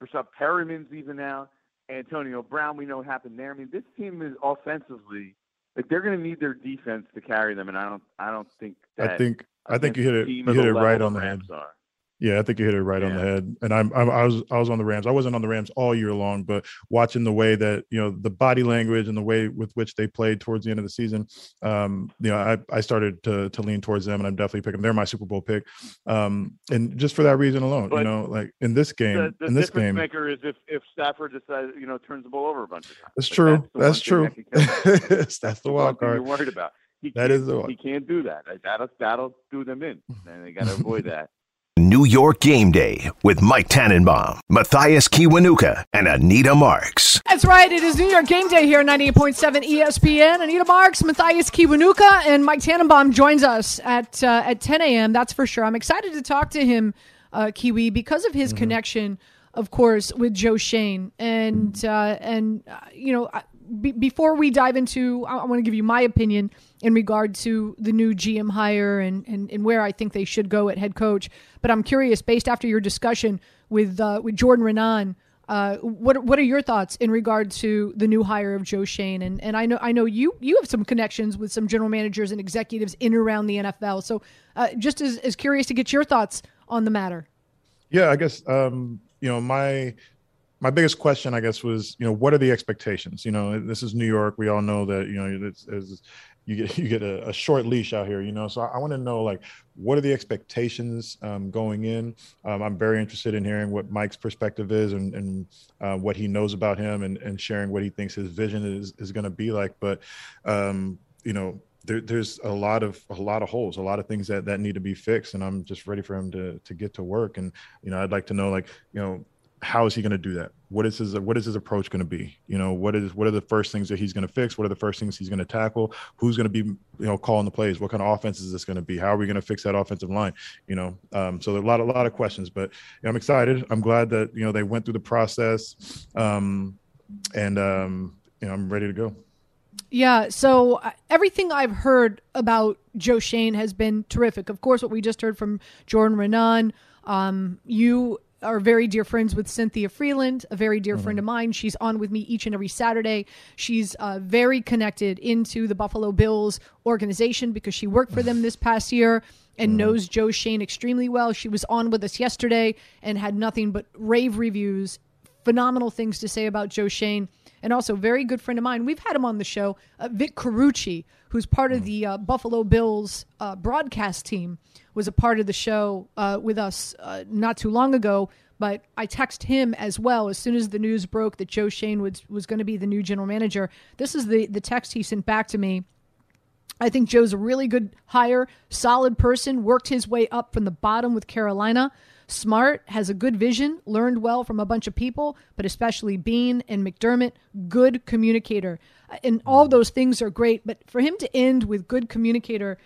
Breshad Perriman's even out. Antonio Brown, we know what happened there. I mean, this team is offensively like they're going to need their defense to carry them, and I don't, I don't think. I think I think you hit it. You hit it right on the head. Are. Yeah, I think you hit it right yeah. on the head. And I'm, I'm, i was I was on the Rams. I wasn't on the Rams all year long, but watching the way that you know the body language and the way with which they played towards the end of the season, um, you know, I, I started to to lean towards them, and I'm definitely picking. Them. They're my Super Bowl pick, um, and just for that reason alone, but you know, like in this game, the, the in this game, maker is if if Stafford decides you know turns the ball over a bunch of times. That's like true. That's, that's true. That that's the wild card. You're worried about. He that is the one. He can't do that. That'll that'll do them in, and they got to avoid that. New York Game Day with Mike Tannenbaum, Mathias Kiwanuka, and Anita Marks. That's right. It is New York Game Day here, 98.7 ESPN. Anita Marks, Mathias Kiwanuka, and Mike Tannenbaum joins us at uh, at 10 a.m. That's for sure. I'm excited to talk to him, uh, Kiwi, because of his mm-hmm. connection, of course, with Joe Schoen. And, uh, and uh, you know, be- before we dive into, I, I want to give you my opinion in regard to the new GM hire and, and, and where I think they should go at head coach. But I'm curious, based after your discussion with uh, with Jordan Raanan, uh, what what are your thoughts in regard to the new hire of Joe Schoen? And and I know I know you you have some connections with some general managers and executives in and around the NFL. So uh, just as, as curious to get your thoughts on the matter. Yeah, I guess um, you know my my biggest question, I guess, was you know what are the expectations? You know, this is New York. We all know that you know it's, it's you get you get a, a short leash out here, you know. So I, I want to know like what are the expectations um, going in? Um, I'm very interested in hearing what Mike's perspective is and, and uh, what he knows about him and, and sharing what he thinks his vision is is going to be like. But um, you know, there, there's a lot of a lot of holes, a lot of things that that need to be fixed, and I'm just ready for him to to get to work. And you know, I'd like to know like you know how is he going to do that? What is his what is his approach going to be? You know, what is what are the first things that he's going to fix? What are the first things he's going to tackle? Who's going to be you know calling the plays? What kind of offense is this going to be? How are we going to fix that offensive line? You know, um, so there are a lot a lot of questions, but you know, I'm excited. I'm glad that you know they went through the process, um, and um, you know I'm ready to go. Yeah, so uh, everything I've heard about Joe Schoen has been terrific. Of course, what we just heard from Jordan Raanan, um, you are very dear friends with Cynthia Frelund, a very dear mm-hmm. friend of mine. She's on with me each and every Saturday. She's uh, very connected into the Buffalo Bills organization because she worked for them this past year and mm-hmm. knows Joe Schoen extremely well. She was on with us yesterday and had nothing but rave reviews, phenomenal things to say about Joe Schoen and also very good friend of mine. We've had him on the show, uh, Vic Carucci, who's part of the uh, Buffalo Bills uh, broadcast team, was a part of the show uh, with us uh, not too long ago. But I text him as well as soon as the news broke that Joe Schoen was was going to be the new general manager. This is the the text he sent back to me. I think Joe's a really good hire, solid person, worked his way up from the bottom with Carolina. Smart, has a good vision, learned well from a bunch of people, but especially Beane and McDermott, good communicator. Uh, and all those things are great, but for him to end with good communicator,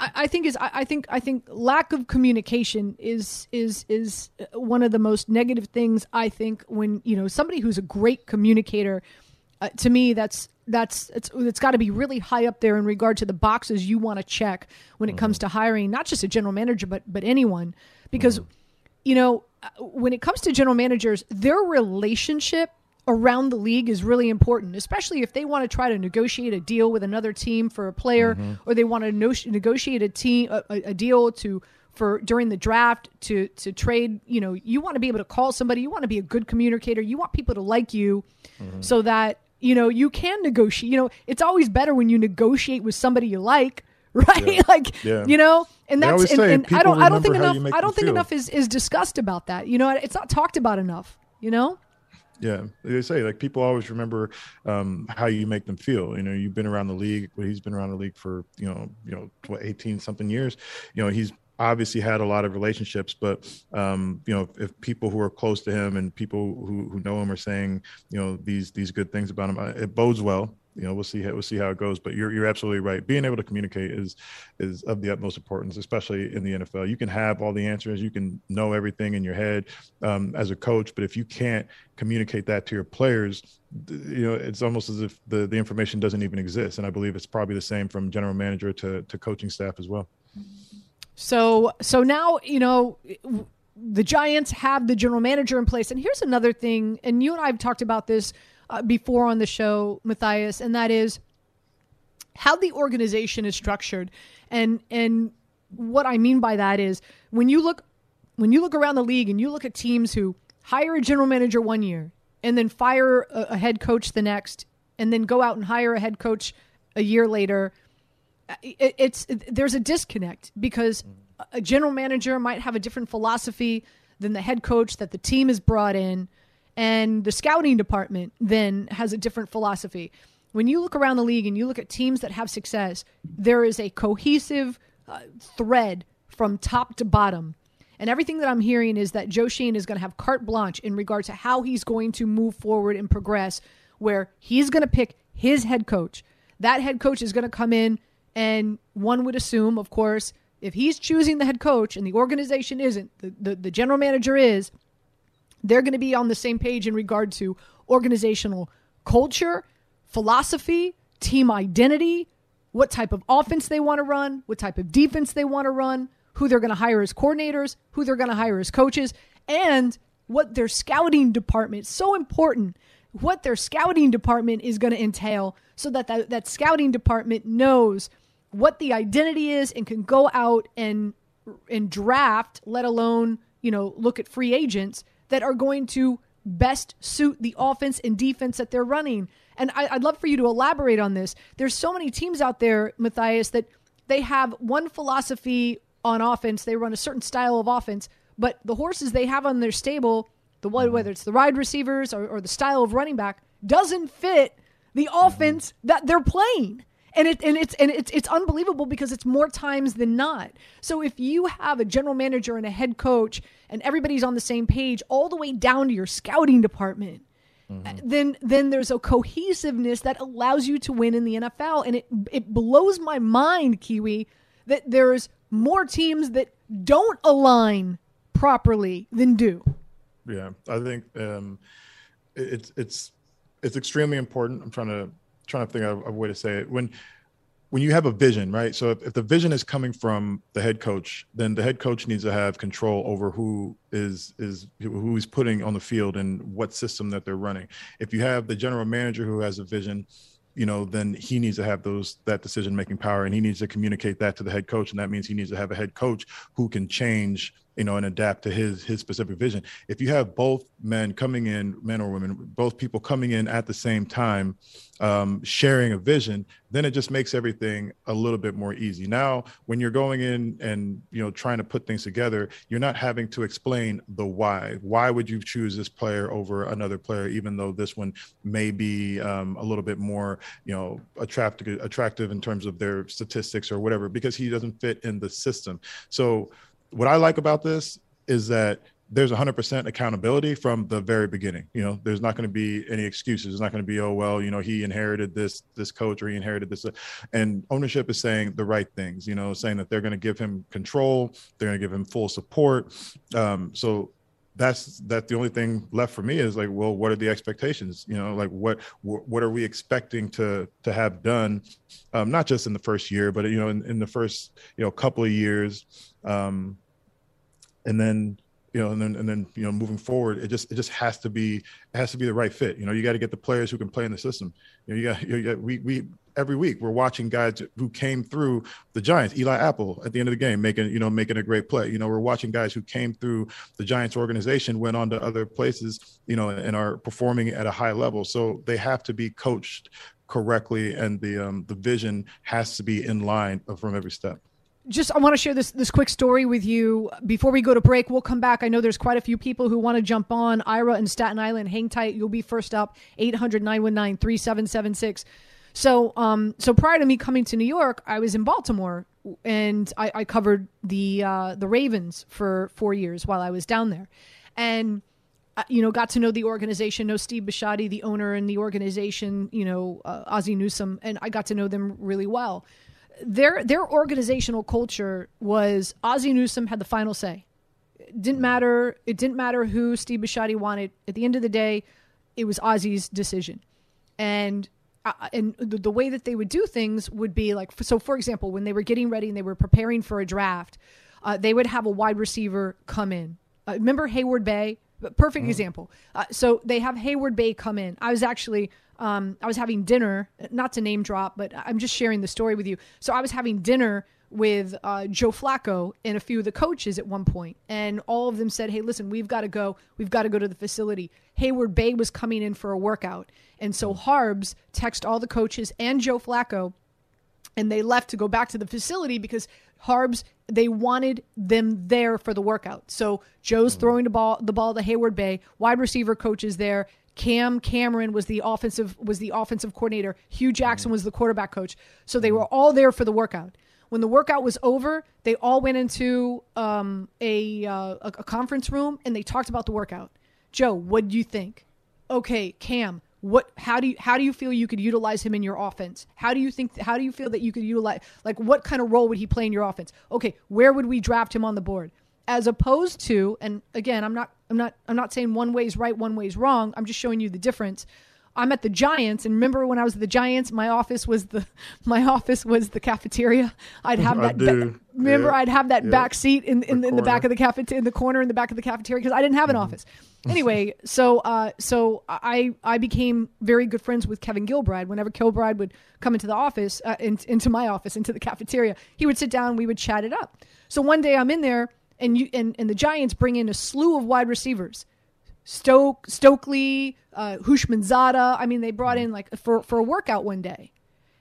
I, I think is I, I think I think lack of communication is is is uh, one of the most negative things I think when you know somebody who's a great communicator uh, to me that's that's it's it's got to be really high up there in regard to the boxes you want to check when it mm-hmm. comes to hiring not just a general manager but but anyone because mm-hmm. you know when it comes to general managers their relationship around the league is really important especially if they want to try to negotiate a deal with another team for a player mm-hmm. or they want to no- negotiate a team a, a deal to for during the draft to to trade you know you want to be able to call somebody you want to be a good communicator you want people to like you mm-hmm. so that you know you can negotiate you know it's always better when you negotiate with somebody you like right yeah. like yeah. you know and that's and, and i don't i don't think enough i don't think feel. enough is is discussed about that you know it's not talked about enough you know yeah, they say like people always remember um, how you make them feel. You know, you've been around the league. Well, he's been around the league for you know, you know, eighteen something years. You know, he's obviously had a lot of relationships, but um, you know, if people who are close to him and people who, who know him are saying, you know, these these good things about him, uh, it bodes well. You know, we'll see how, we'll see how it goes. But you're you're absolutely right. Being able to communicate is is of the utmost importance, especially in the NFL. You can have all the answers, you can know everything in your head um, as a coach, but if you can't communicate that to your players, you know, it's almost as if the the information doesn't even exist. And I believe it's probably the same from general manager to to coaching staff as well. So so now you know the Giants have the general manager in place, and here's another thing. And you and I have talked about this uh, before on the show, Mathias, and that is how the organization is structured. And and what I mean by that is when you look when you look around the league and you look at teams who hire a general manager one year and then fire a, a head coach the next, and then go out and hire a head coach a year later it, it's it, there's a disconnect because a general manager might have a different philosophy than the head coach that the team has brought in, and the scouting department then has a different philosophy. When you look around the league and you look at teams that have success, there is a cohesive uh, thread from top to bottom. And everything that I'm hearing is that Joe Schoen is going to have carte blanche in regard to how he's going to move forward and progress, where he's going to pick his head coach. That head coach is going to come in and one would assume, of course, if he's choosing the head coach and the organization isn't, the, the, the general manager is, they're going to be on the same page in regard to organizational culture, philosophy, team identity, what type of offense they want to run, what type of defense they want to run, who they're going to hire as coordinators, who they're going to hire as coaches, and what their scouting department, so important, what their scouting department is going to entail so that, that that scouting department knows what the identity is and can go out and and draft, let alone you know look at free agents that are going to best suit the offense and defense that they're running. And I, would love for you to elaborate on this. There's so many teams out there, Mathias, that they have one philosophy on offense. They run a certain style of offense, but the horses they have on their stable, the one, mm-hmm. whether it's the ride receivers or, or the style of running back, doesn't fit the mm-hmm. offense that they're playing and it and it's and it's it's unbelievable because it's more times than not. So if you have a general manager and a head coach and everybody's on the same page all the way down to your scouting department, mm-hmm. then then there's a cohesiveness that allows you to win in the NFL and it it blows my mind Kiwi that there's more teams that don't align properly than do. Yeah, I think um, it's it's it's extremely important. I'm trying to trying to think of a way to say it. When when you have a vision, right? So if, if the vision is coming from the head coach, then the head coach needs to have control over who is is who is putting on the field and what system that they're running. If you have the general manager who has a vision, you know, then he needs to have those that decision making power and he needs to communicate that to the head coach. And that means he needs to have a head coach who can change you know, and adapt to his his specific vision. If you have both men coming in, men or women, both people coming in at the same time, um, sharing a vision, then it just makes everything a little bit more easy. Now, when you're going in and you know trying to put things together, you're not having to explain the why. Why would you choose this player over another player, even though this one may be um, a little bit more, you know, attractive attractive in terms of their statistics or whatever, because he doesn't fit in the system. So what I like about this is that there's 100% accountability from the very beginning. You know, there's not going to be any excuses. It's not going to be, oh well, you know, he inherited this this coach or he inherited this, and ownership is saying the right things. You know, saying that they're going to give him control, they're going to give him full support. Um, so that's that the only thing left for me is like well what are the expectations you know like what what are we expecting to to have done um, not just in the first year but you know in, in the first you know couple of years um, and then you know and then and then you know moving forward it just it just has to be it has to be the right fit you know you got to get the players who can play in the system you know you got, you got we we every week we're watching guys who came through the Giants. Eli Apple at the end of the game making you know making a great play. You know we're watching guys who came through the Giants organization, went on to other places, you know, and are performing at a high level. So they have to be coached correctly, and the um, the vision has to be in line from every step just I want to share this this quick story with you before we go to break. We'll come back. I know there's quite a few people who want to jump on. Ira and Staten Island, hang tight. You'll be first up. 800-919-3776. So, um, so prior to me coming to New York, I was in Baltimore and I, I covered the uh, the Ravens for four years while I was down there, and uh, you know got to know the organization, know Steve Bisciotti, the owner, and the organization, you know uh, Ozzie Newsome, and I got to know them really well. Their their organizational culture was Ozzie Newsome had the final say. It didn't matter. It didn't matter who Steve Bisciotti wanted. At the end of the day, it was Ozzie's decision, and uh, and the, the, way that they would do things would be like so for example when they were getting ready and they were preparing for a draft uh, they would have a wide receiver come in uh, remember Heyward-Bey perfect mm-hmm. example uh, so they have Heyward-Bey come in i was actually um, i was having dinner not to name drop but i'm just sharing the story with you so i was having dinner with uh, Joe Flacco and a few of the coaches at one point, and all of them said, "Hey, listen, we've got to go. We've got to go to the facility." Heyward-Bey was coming in for a workout, and so Harbs text all the coaches and Joe Flacco, and they left to go back to the facility because Harbs they wanted them there for the workout. So Joe's mm-hmm. throwing the ball the ball to Heyward-Bey. wide receiver coach is there. Cam Cameron was the offensive was the offensive coordinator. Hue Jackson mm-hmm. was the quarterback coach. So they were all there for the workout. When the workout was over, they all went into um, a, uh, a, a conference room and they talked about the workout. Joe, what do you think? Okay, Cam, what how do you how do you feel you could utilize him in your offense? How do you think how do you feel that you could utilize like what kind of role would he play in your offense? Okay where would we draft him on the board? As opposed to and again i'm not i'm not i'm not saying one way is right one way is wrong. I'm just showing you the difference I'm at the Giants, and remember when I was at the Giants, my office was the my office was the cafeteria. I'd have that. Ba- remember, yeah. I'd have that yeah. back seat in in the, in the back of the cafeteria, in the corner in the back of the cafeteria because I didn't have an mm-hmm. office. Anyway, so uh, so I I became very good friends with Kevin Gilbride. Whenever Gilbride would come into the office, uh, in, into my office, into the cafeteria, he would sit down. We would chat it up. So one day I'm in there, and you and, and the Giants bring in a slew of wide receivers Stoke, Stokley, uh, Houshmandzadeh. I mean, they brought in like for for a workout one day,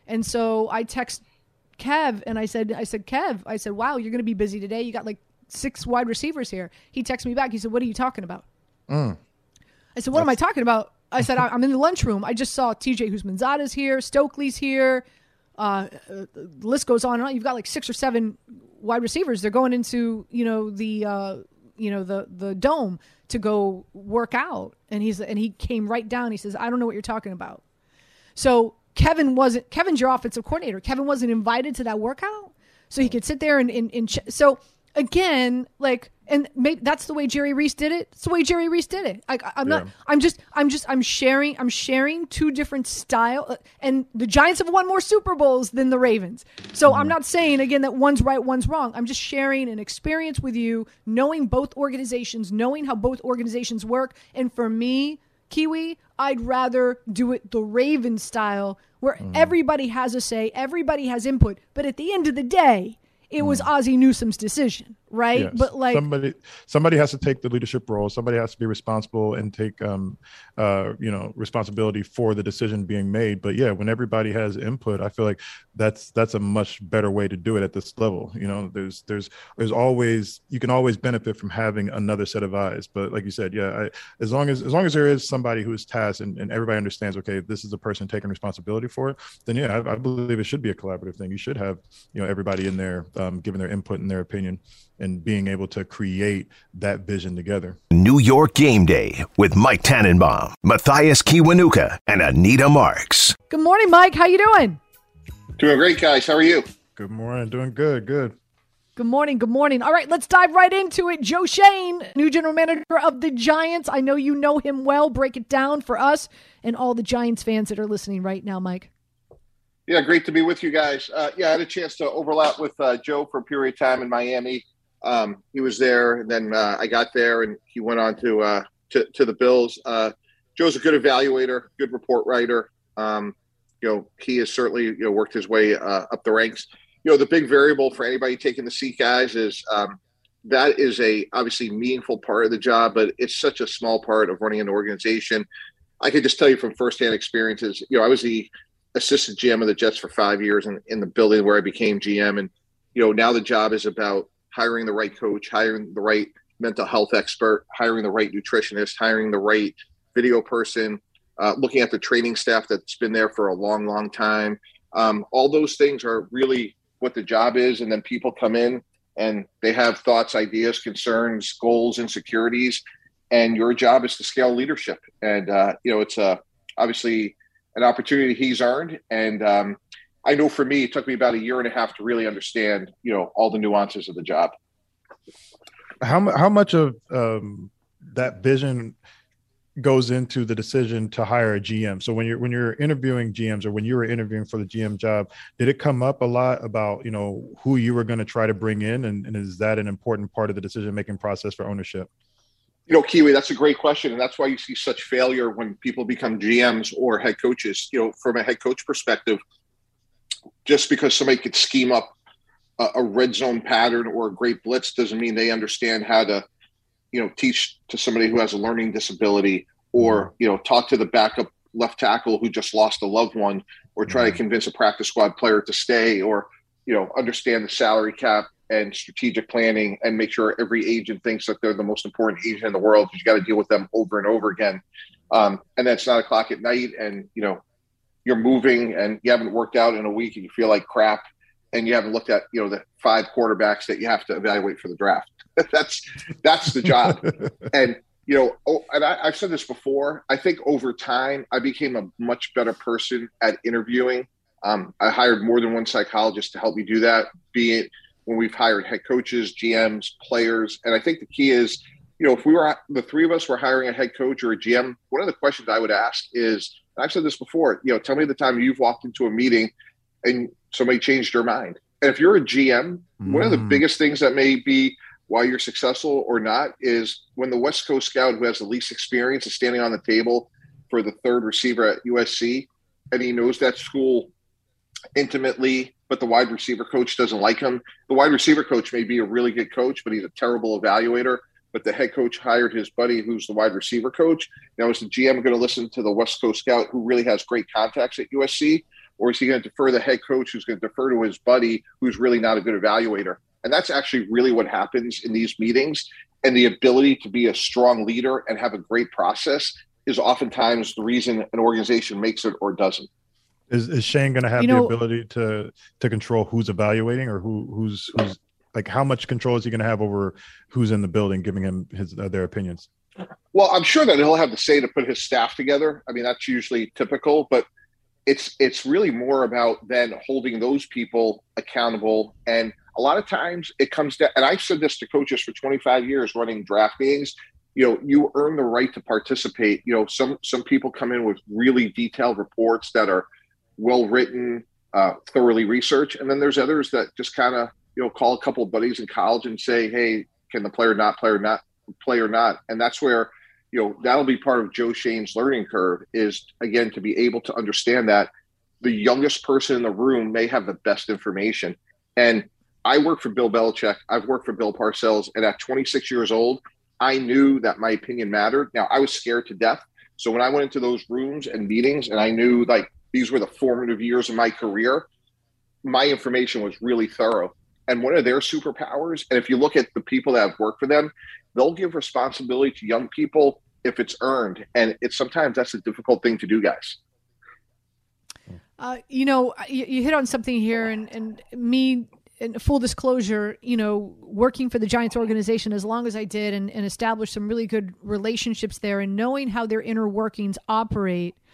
and so I text Kev and I said, I said, Kev, I said, wow, you're going to be busy today. You got like six wide receivers here. He texted me back. He said, what are you talking about? Mm. I said, what That's- am I talking about? I said, I'm in the lunchroom. I just saw TJ Houshmandzadeh's here, Stokley's here. Uh, uh, the list goes on and on. You've got like six or seven wide receivers. They're going into you know the uh, you know the the dome to go work out, and he's and he came right down. He says, "I don't know what you're talking about." So Kevin wasn't Kevin's your offensive coordinator. Kevin wasn't invited to that workout, so he could sit there and and, and ch- so again, like, and maybe that's the way Jerry Reese did it. It's the way Jerry Reese did it. Like, I'm yeah. not. I'm just. I'm just. I'm sharing. I'm sharing two different style. Uh, and the Giants have won more Super Bowls than the Ravens. So mm-hmm. I'm not saying again that one's right, one's wrong. I'm just sharing an experience with you, knowing both organizations, knowing how both organizations work. And for me, Kiwi, I'd rather do it the Raven style, where mm. everybody has a say, everybody has input. But at the end of the day, it was hmm. Ozzie Newsome's decision, right? Yes. But like somebody, somebody has to take the leadership role. Somebody has to be responsible and take, um, uh, you know, responsibility for the decision being made. But yeah, when everybody has input, I feel like that's that's a much better way to do it at this level. You know, there's there's there's always you can always benefit from having another set of eyes. But like you said, yeah, I, as long as as long as there is somebody who is tasked and, and everybody understands, okay, this is the person taking responsibility for it, then yeah, I, I believe it should be a collaborative thing. You should have you know everybody in there um, giving their input and their opinion and being able to create that vision together. New York Game Day with Mike Tannenbaum, Mathias Kiwanuka, and Anita Marks. Good morning, Mike. How you doing? Doing great, guys. How are you? Good morning. Doing good. Good. Good morning. Good morning. All right, let's dive right into it. Joe Schoen, new general manager of the Giants. I know you know him well. Break it down for us and all the Giants fans that are listening right now, Mike. Yeah, great to be with you guys. Uh, yeah, I had a chance to overlap with uh, Joe for a period of time in Miami. Um, he was there, and then uh, I got there, and he went on to uh, to, to, the Bills. Uh, Joe's a good evaluator, good report writer. Um, you know, he has certainly you know worked his way uh, up the ranks. You know, the big variable for anybody taking the seat, guys, is um, that is a obviously meaningful part of the job, but it's such a small part of running an organization. I could just tell you from firsthand experiences. You know, I was the assistant GM of the Jets for five years in, in the building where I became GM. And, you know, now the job is about hiring the right coach, hiring the right mental health expert, hiring the right nutritionist, hiring the right video person, uh, looking at the training staff that's been there for a long, long time. Um, all those things are really what the job is. And then people come in and they have thoughts, ideas, concerns, goals, insecurities. And your job is to scale leadership. And, uh, you know, it's uh, obviously an opportunity he's earned. And um, I know for me, it took me about a year and a half to really understand, you know, all the nuances of the job. How how much of um, that vision goes into the decision to hire a GM? So when you're when you're interviewing GMs or when you were interviewing for the GM job, did it come up a lot about you know who you were going to try to bring in, and, and is that an important part of the decision making process for ownership? You know, Kiwi, that's a great question. And that's why you see such failure when people become GMs or head coaches. You know, from a head coach perspective, just because somebody could scheme up a, a red zone pattern or a great blitz doesn't mean they understand how to, you know, teach to somebody who has a learning disability or, mm-hmm. you know, talk to the backup left tackle who just lost a loved one or try to mm-hmm. convince a practice squad player to stay or, you know, understand the salary cap and strategic planning and make sure every agent thinks that they're the most important agent in the world because you got to deal with them over and over again. Um, and that's nine o'clock at night, and you know you're moving and you haven't worked out in a week and you feel like crap, and you haven't looked at you know the five quarterbacks that you have to evaluate for the draft. that's that's the job, and you know, oh, and I, I've said this before. I think over time I became a much better person at interviewing. Um, I hired more than one psychologist to help me do that. Be it when we've hired head coaches, GMs, players. And I think the key is, you know, if we were the three of us were hiring a head coach or a GM, one of the questions I would ask is, I've said this before, you know, tell me the time you've walked into a meeting and somebody changed your mind. And if you're a GM, mm. one of the mm. biggest things that may be why you're successful or not is when the West Coast scout who has the least experience is standing on the table for the third receiver at USC and he knows that school intimately but the wide receiver coach doesn't like him. The wide receiver coach may be a really good coach, but he's a terrible evaluator. But the head coach hired his buddy, who's the wide receiver coach. Now, is the GM going to listen to the West Coast scout, who really has great contacts at USC, or is he going to defer the head coach, who's going to defer to his buddy, who's really not a good evaluator? And that's actually really what happens in these meetings. And the ability to be a strong leader and have a great process is oftentimes the reason an organization makes it or doesn't. Is, is Schoen going to have you know, the ability to to control who's evaluating or who who's who's like how much control is he going to have over who's in the building giving him his uh, their opinions? Well i'm sure that he'll have the say to put his staff together. I mean that's usually typical but it's it's really more about then holding those people accountable. And a lot of times it comes down and i've said this to coaches for 25 years running draft meetings you know you earn the right to participate. You know some some people come in with really detailed reports that are well written uh, thoroughly researched and then there's others that just kind of you know, call a couple of buddies in college and say, hey, can the player not play or not play or not? And that's where, you know, that'll be part of Joe Schoen's learning curve is again to be able to understand that the youngest person in the room may have the best information. And I work for Bill Belichick. I've worked for Bill Parcells, and at 26 years old, I knew that my opinion mattered. Now I was scared to death. So when I went into those rooms and meetings, and I knew like these were the formative years of my career, my information was really thorough and one of their superpowers. And if you look at the people that have worked for them, they'll give responsibility to young people if it's earned. And it's sometimes that's a difficult thing to do, guys. Uh, you know, you, you, hit on something here, and, and me, in full disclosure, you know, working for the Giants organization as long as I did and, and established some really good relationships there and knowing how their inner workings operate –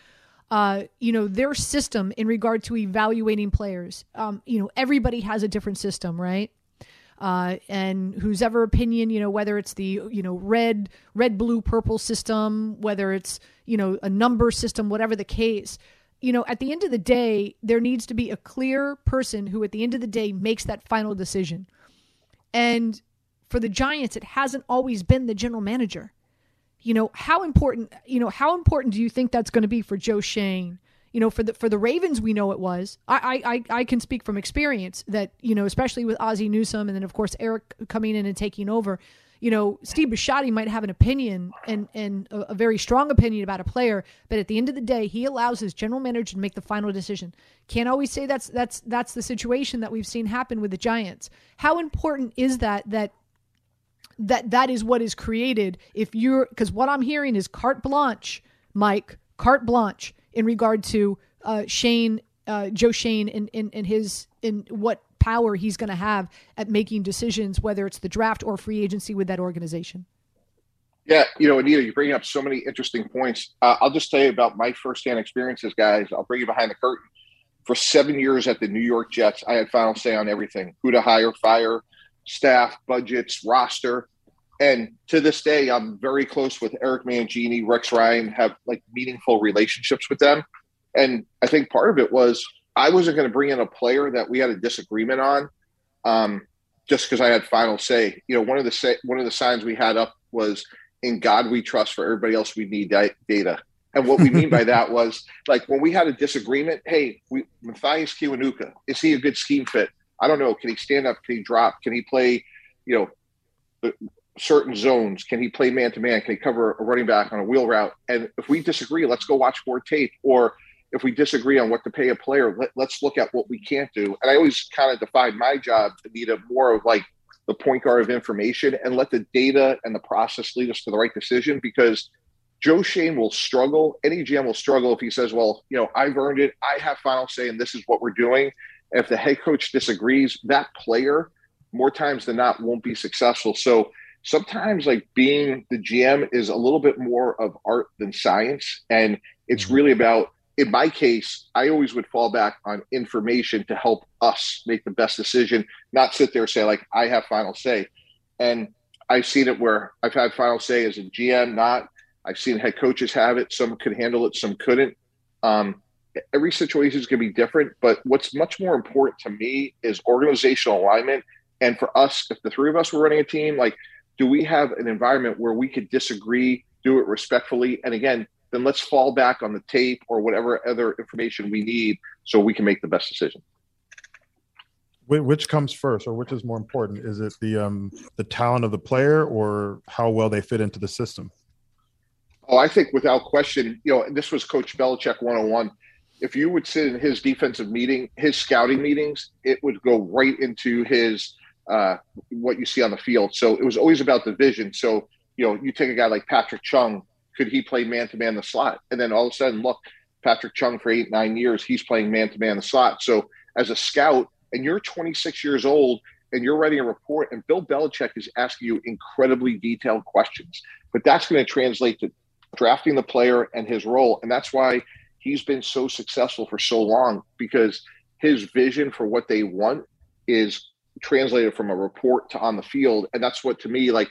uh, you know, their system in regard to evaluating players. Um, you know, everybody has a different system, right? Uh, and whose ever opinion, you know, whether it's the you know red, red, blue, purple system, whether it's you know a number system, whatever the case, you know, at the end of the day, there needs to be a clear person who, at the end of the day, makes that final decision. And for the Giants, it hasn't always been the general manager you know how important you know how important do you think that's going to be for Joe Schoen? You know, for the for the Ravens, we know it was. I, I I can speak from experience that you know, especially with Ozzie Newsome, and then of course Eric coming in and taking over. You know, Steve Bisciotti might have an opinion and and a, a very strong opinion about a player, but at the end of the day, he allows his general manager to make the final decision. Can't always say that's that's that's the situation that we've seen happen with the Giants. How important is that that that that is what is created. If you're because what i'm hearing is carte blanche mike carte blanche in regard to uh, schoen uh, joe schoen and in, in, in his in what power he's going to have at making decisions whether it's the draft or free agency with that organization. Yeah you know anita you bring up so many interesting points. Uh, i'll just tell you about my firsthand experiences guys. I'll bring you behind the curtain. For seven years at the new york jets i had final say on everything. Who to hire fire staff, budgets, roster. And to this day, I'm very close with Eric Mangini, Rex Ryan, have like meaningful relationships with them. And I think part of it was I wasn't going to bring in a player that we had a disagreement on, um, just because I had final say. You know, one of the say, one of the signs we had up was "In God We Trust." For everybody else, we need data. And what we mean by that was like when we had a disagreement. Hey, we, Mathias Kiwanuka, is he a good scheme fit? I don't know. Can he stand up? Can he drop? Can he play, you know, certain zones? Can he play man to man? Can he cover a running back on a wheel route? And if we disagree, let's go watch more tape. Or if we disagree on what to pay a player, let, us look at what we can't do. And I always kind of define my job to be the more of like the point guard of information and let the data and the process lead us to the right decision because Joe Schoen will struggle. Any GM will struggle if he says, well, you know, I've earned it. I have final say and this is what we're doing. If the head coach disagrees, that player more times than not won't be successful. So sometimes like being the GM is a little bit more of art than science. And it's mm-hmm. really about, in my case, I always would fall back on information to help us make the best decision, not sit there and say, like, I have final say. And I've seen it where I've had final say as a GM, not. I've seen head coaches have it. Some could handle it, some couldn't. Um, every situation is going to be different. But what's much more important to me is organizational alignment. And for us, if the three of us were running a team, like, do we have an environment where we could disagree, do it respectfully? And again, then let's fall back on the tape or whatever other information we need so we can make the best decision. Which comes first, or which is more important? Is it the um, the talent of the player, or how well they fit into the system? Oh, I think without question, you know, this was Coach Belichick 101. If you would sit in his defensive meeting, his scouting meetings, it would go right into his uh, what you see on the field. So it was always about the vision. So you know, you take a guy like Patrick Chung, could he play man to man the slot? And then all of a sudden, look, Patrick Chung for eight nine years, he's playing man to man the slot. So as a scout, and you're 26 years old and you're writing a report, and Bill Belichick is asking you incredibly detailed questions, but that's going to translate to drafting the player and his role. And that's why he's been so successful for so long because his vision for what they want is translated from a report to on the field. And that's what to me, like,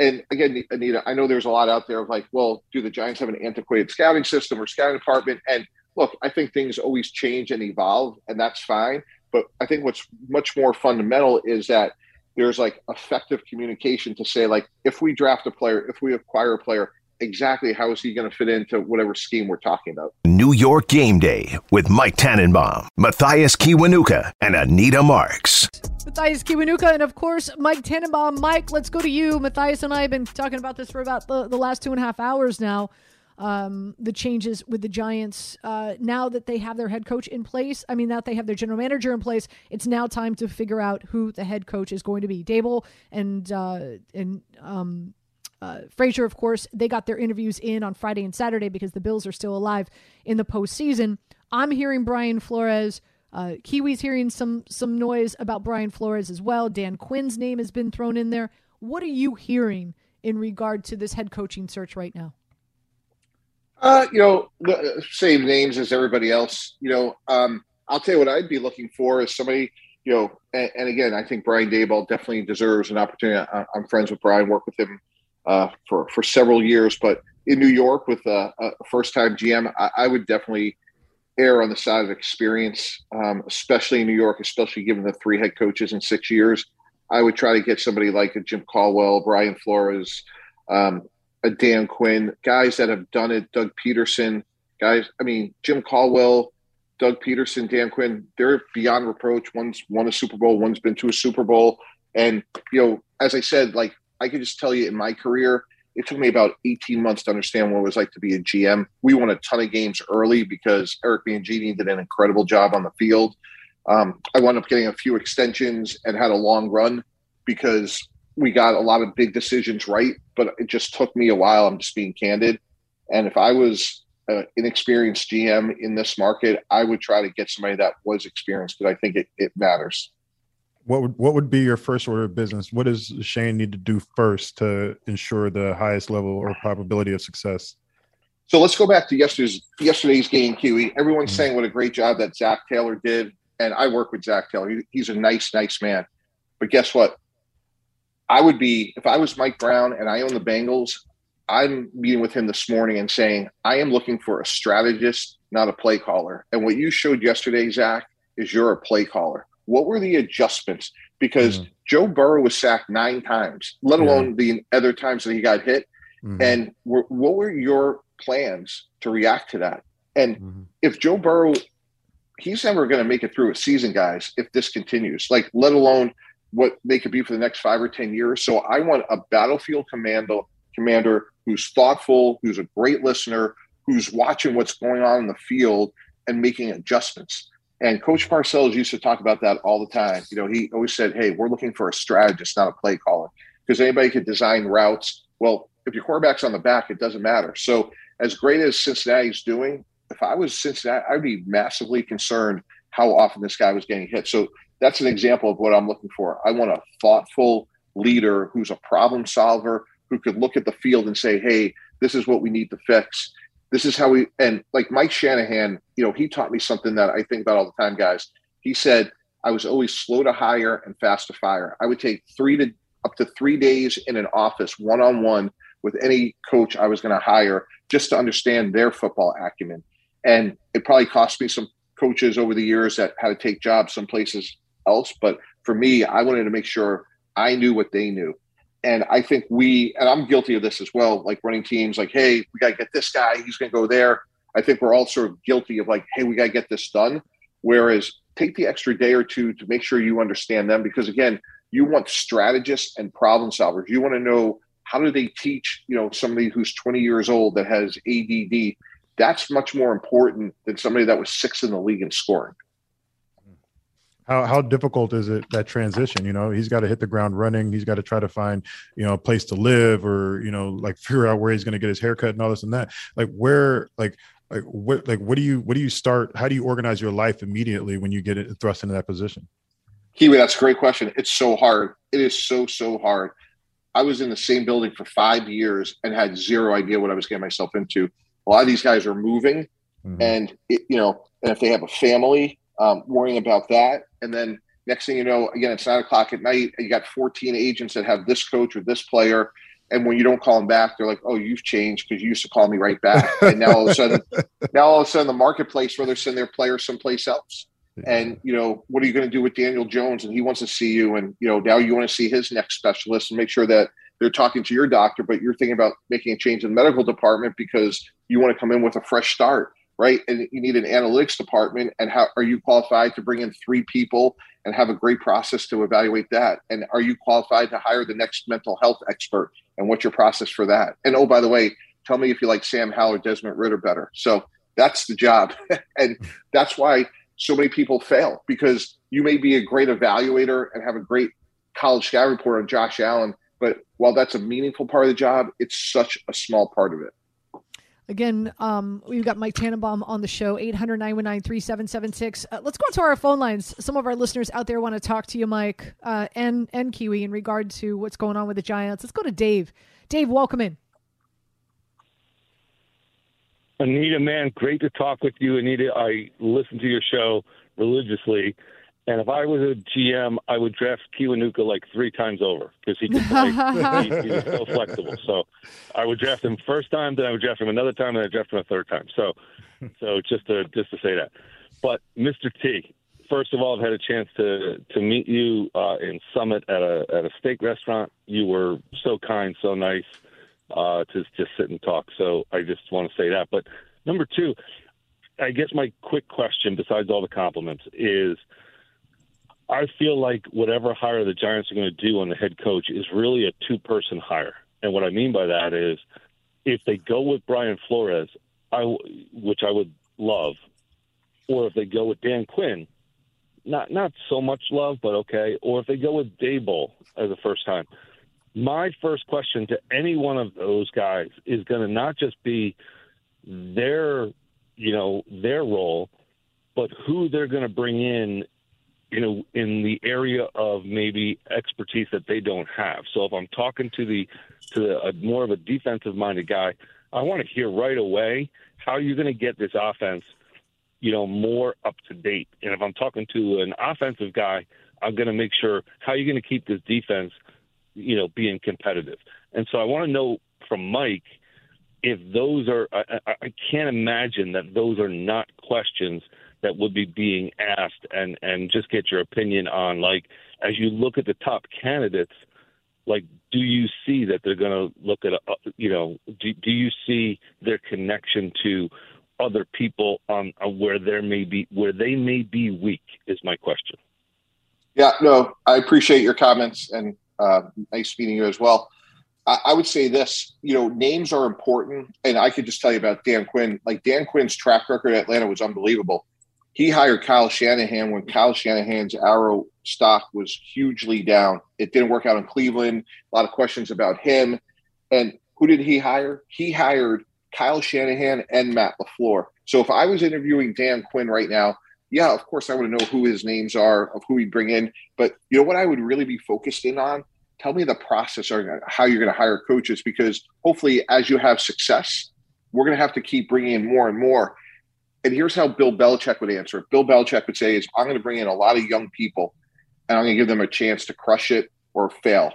and again, Anita, I know there's a lot out there of like, well, do the Giants have an antiquated scouting system or scouting department? And look, I think things always change and evolve, and that's fine. But I think what's much more fundamental is that there's like effective communication to say, like, if we draft a player, if we acquire a player, exactly how is he going to fit into whatever scheme we're talking about. New York Game Day with Mike Tannenbaum, Mathias Kiwanuka, and Anita Marks. Mathias Kiwanuka and of course Mike Tannenbaum. Mike, let's go to you. Mathias and I have been talking about this for about the, the last two and a half hours now. Um, the changes with the Giants uh, now that they have their head coach in place. I mean, now that they have their general manager in place, it's now time to figure out who the head coach is going to be. Daboll and uh, and um, uh, Frazier, of course, they got their interviews in on Friday and Saturday because the Bills are still alive in the postseason. I'm hearing Brian Flores. Uh, Kiwi's hearing some some noise about Brian Flores as well. Dan Quinn's name has been thrown in there. What are you hearing in regard to this head coaching search right now? Uh, you know, the same names as everybody else. You know, um, I'll tell you what I'd be looking for is somebody. You know, and, and again, I think Brian Daboll definitely deserves an opportunity. I, am friends with Brian, work with him uh, for for several years. But in New York, with a, a first time GM, I, I, would definitely err on the side of experience, um, especially in New York, especially given the three head coaches in six years. I would try to get somebody like a Jim Caldwell, Brian Flores, um, a Dan Quinn, guys that have done it, Doug Pederson, guys. I mean, Jim Caldwell, Doug Pederson, Dan Quinn, they're beyond reproach. One's won a Super Bowl, one's been to a Super Bowl. And, you know, as I said, like I can just tell you in my career, it took me about 18 months to understand what it was like to be a GM. We won a ton of games early because Eric Mangini did an incredible job on the field. Um, I wound up getting a few extensions and had a long run because we got a lot of big decisions right, but it just took me a while. I'm just being candid. And if I was an inexperienced GM in this market, I would try to get somebody that was experienced because I think it, it matters what would what would be your first order of business? What does Schoen need to do first to ensure the highest level or probability of success? So let's go back to yesterday's yesterday's game, Kiwi. Everyone's mm-hmm. saying what a great job that Zac Taylor did, and I work with Zac Taylor. He, he's a nice, nice man. But guess what? I would be if I was Mike Brown and I own the Bengals. I'm meeting with him this morning and saying I am looking for a strategist, not a play caller. And what you showed yesterday, Zac, is you're a play caller what were the adjustments? Because mm-hmm. Joe Burrow was sacked nine times, let alone yeah. the other times that he got hit. Mm-hmm. And were, what were your plans to react to that? And mm-hmm. if Joe Burrow, he's never going to make it through a season, guys, if this continues, like, let alone what they could be for the next five or 10 years. So I want a battlefield commando, commander who's thoughtful, who's a great listener, who's watching what's going on in the field and making adjustments. And Coach Parcells used to talk about that all the time. You know, he always said, "Hey, we're looking for a strategist, not a play caller, because anybody could design routes. Well, if your quarterback's on the back, it doesn't matter." So, as great as Cincinnati's doing, if I was Cincinnati, I'd be massively concerned how often this guy was getting hit. So that's an example of what I'm looking for. I want a thoughtful leader who's a problem solver, who could look at the field and say, "Hey, this is what we need to fix." This is how we and like Mike Shanahan, you know, he taught me something that I think about all the time, guys. He said I was always slow to hire and fast to fire. I would take three to up to three days in an office one on one with any coach I was going to hire just to understand their football acumen. And it probably cost me some coaches over the years that had to take jobs some places else. But for me, I wanted to make sure I knew what they knew. And I think we, and I'm guilty of this as well, like running teams, like, hey, we got to get this guy, he's going to go there. I think we're all sort of guilty of like, hey, we got to get this done. Whereas take the extra day or two to make sure you understand them because again, you want strategists and problem solvers. You want to know how do they teach, you know, somebody who's 20 years old that has ADD. That's much more important than somebody that was six in the league in scoring. How how difficult is it that transition? You know, he's got to hit the ground running. He's got to try to find you know a place to live, or you know, like figure out where he's going to get his haircut and all this and that. Like where, like like what like what do you what do you start? How do you organize your life immediately when you get it thrust into that position? Kiwi, that's a great question. It's so hard. It is so so hard. I was in the same building for five years and had zero idea what I was getting myself into. A lot of these guys are moving, mm-hmm. and it, you know, and if they have a family, um, worrying about that. And then next thing you know, again, it's nine o'clock at night. you got 14 agents that have this coach or this player. And when you don't call them back, they're like, "Oh, you've changed because you used to call me right back." And now all of a sudden, now all of a sudden, the marketplace where they're sending their players someplace else. And you know, what are you going to do with Daniel Jones? And he wants to see you, and you know, now you want to see his next specialist and make sure that they're talking to your doctor, but you're thinking about making a change in the medical department because you want to come in with a fresh start right? And you need an analytics department. And how are you qualified to bring in three people and have a great process to evaluate that? And are you qualified to hire the next mental health expert? And what's your process for that? And oh, by the way, tell me if you like Sam Howell or Desmond Ridder better. So that's the job. and that's why so many people fail because you may be a great evaluator and have a great college scout report on Josh Allen. But while that's a meaningful part of the job, it's such a small part of it. Again, um, we've got Mike Tannenbaum on the show, 800 919 3776. Uh, let's go to our phone lines. Some of our listeners out there want to talk to you, Mike, uh, and, and Kiwi, in regard to what's going on with the Giants. Let's go to Dave. Dave, welcome in. Anita, man, great to talk with you. Anita, I listen to your show religiously. And if I was a GM, I would draft Kiwanuka like three times over because he could play. he, he's so flexible. So I would draft him first time, then I would draft him another time, and I draft him a third time. So, so just to just to say that. But Mr. T, first of all, I've had a chance to to meet you uh, in Summit at a at a steak restaurant. You were so kind, so nice uh, to just sit and talk. So I just want to say that. But number two, I guess my quick question, besides all the compliments, is I feel like whatever hire the Giants are going to do on the head coach is really a two person hire. And what I mean by that is if they go with Brian Flores, I, which I would love, or if they go with Dan Quinn, not not so much love, but okay, or if they go with Daboll as a first time. My first question to any one of those guys is going to not just be their, you know, their role, but who they're going to bring in you know, in the area of maybe expertise that they don't have. So if I'm talking to the to a more of a defensive minded guy, I want to hear right away how you're going to get this offense, you know, more up to date. And if I'm talking to an offensive guy, I'm going to make sure how you're going to keep this defense, you know, being competitive. And so I want to know from Mike if those are. I, I can't imagine that those are not questions that would be being asked and and just get your opinion on like as you look at the top candidates like do you see that they're going to look at uh, you know do, do you see their connection to other people on, on where there may be where they may be weak is my question. Yeah no i appreciate your comments and uh, nice meeting you as well. I, I would say this you know names are important and i could just tell you about dan quinn. Like dan quinn's track record at atlanta was unbelievable he hired Kyle Shanahan when Kyle Shanahan's arrow stock was hugely down. It didn't work out in Cleveland. A lot of questions about him. And who did he hire? He hired Kyle Shanahan and Matt LaFleur. So if I was interviewing Dan Quinn right now, yeah, of course I want to know who his names are, of who he'd bring in. But you know what I would really be focused in on? Tell me the process or how you're going to hire coaches because hopefully as you have success, we're going to have to keep bringing in more and more and here's how Bill Belichick would answer it. Bill Belichick would say is I'm going to bring in a lot of young people and I'm going to give them a chance to crush it or fail.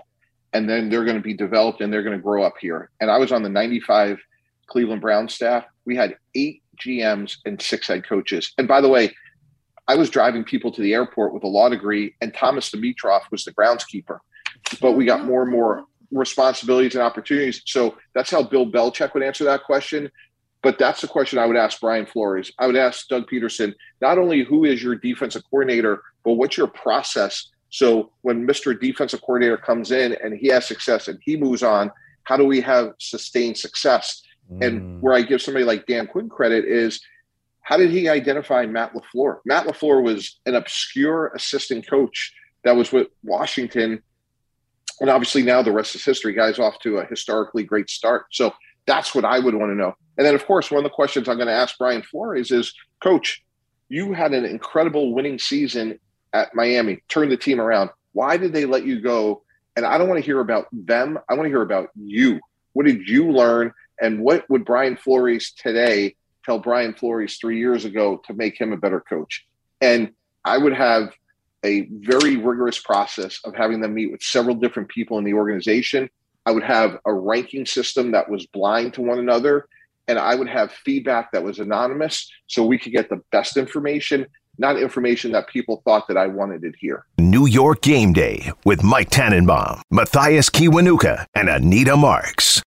And then they're going to be developed and they're going to grow up here. And I was on the 95 Cleveland Brown staff. We had eight GMs and six head coaches. And by the way, I was driving people to the airport with a law degree, and Thomas Dimitroff was the groundskeeper. But we got more and more responsibilities and opportunities. So that's how Bill Belichick would answer that question But that's the question I would ask Brian Flores. I would ask Doug Pederson, not only who is your defensive coordinator, but what's your process. So when Mr. Defensive Coordinator comes in and he has success and he moves on, how do we have sustained success? Mm. And where I give somebody like Dan Quinn credit is how did he identify Matt LaFleur? Matt LaFleur was an obscure assistant coach that was with Washington. And obviously now the rest is history. Guys off to a historically great start. So that's what I would want to know. And then, of course, one of the questions I'm going to ask Brian Flores is Coach, you had an incredible winning season at Miami, turned the team around. Why did they let you go? And I don't want to hear about them. I want to hear about you. What did you learn? And what would Brian Flores today tell Brian Flores three years ago to make him a better coach? And I would have a very rigorous process of having them meet with several different people in the organization. I would have a ranking system that was blind to one another and I would have feedback that was anonymous so we could get the best information, not information that people thought that I wanted it here. New York Game Day with Mike Tannenbaum, Mathias Kiwanuka, and Anita Marks.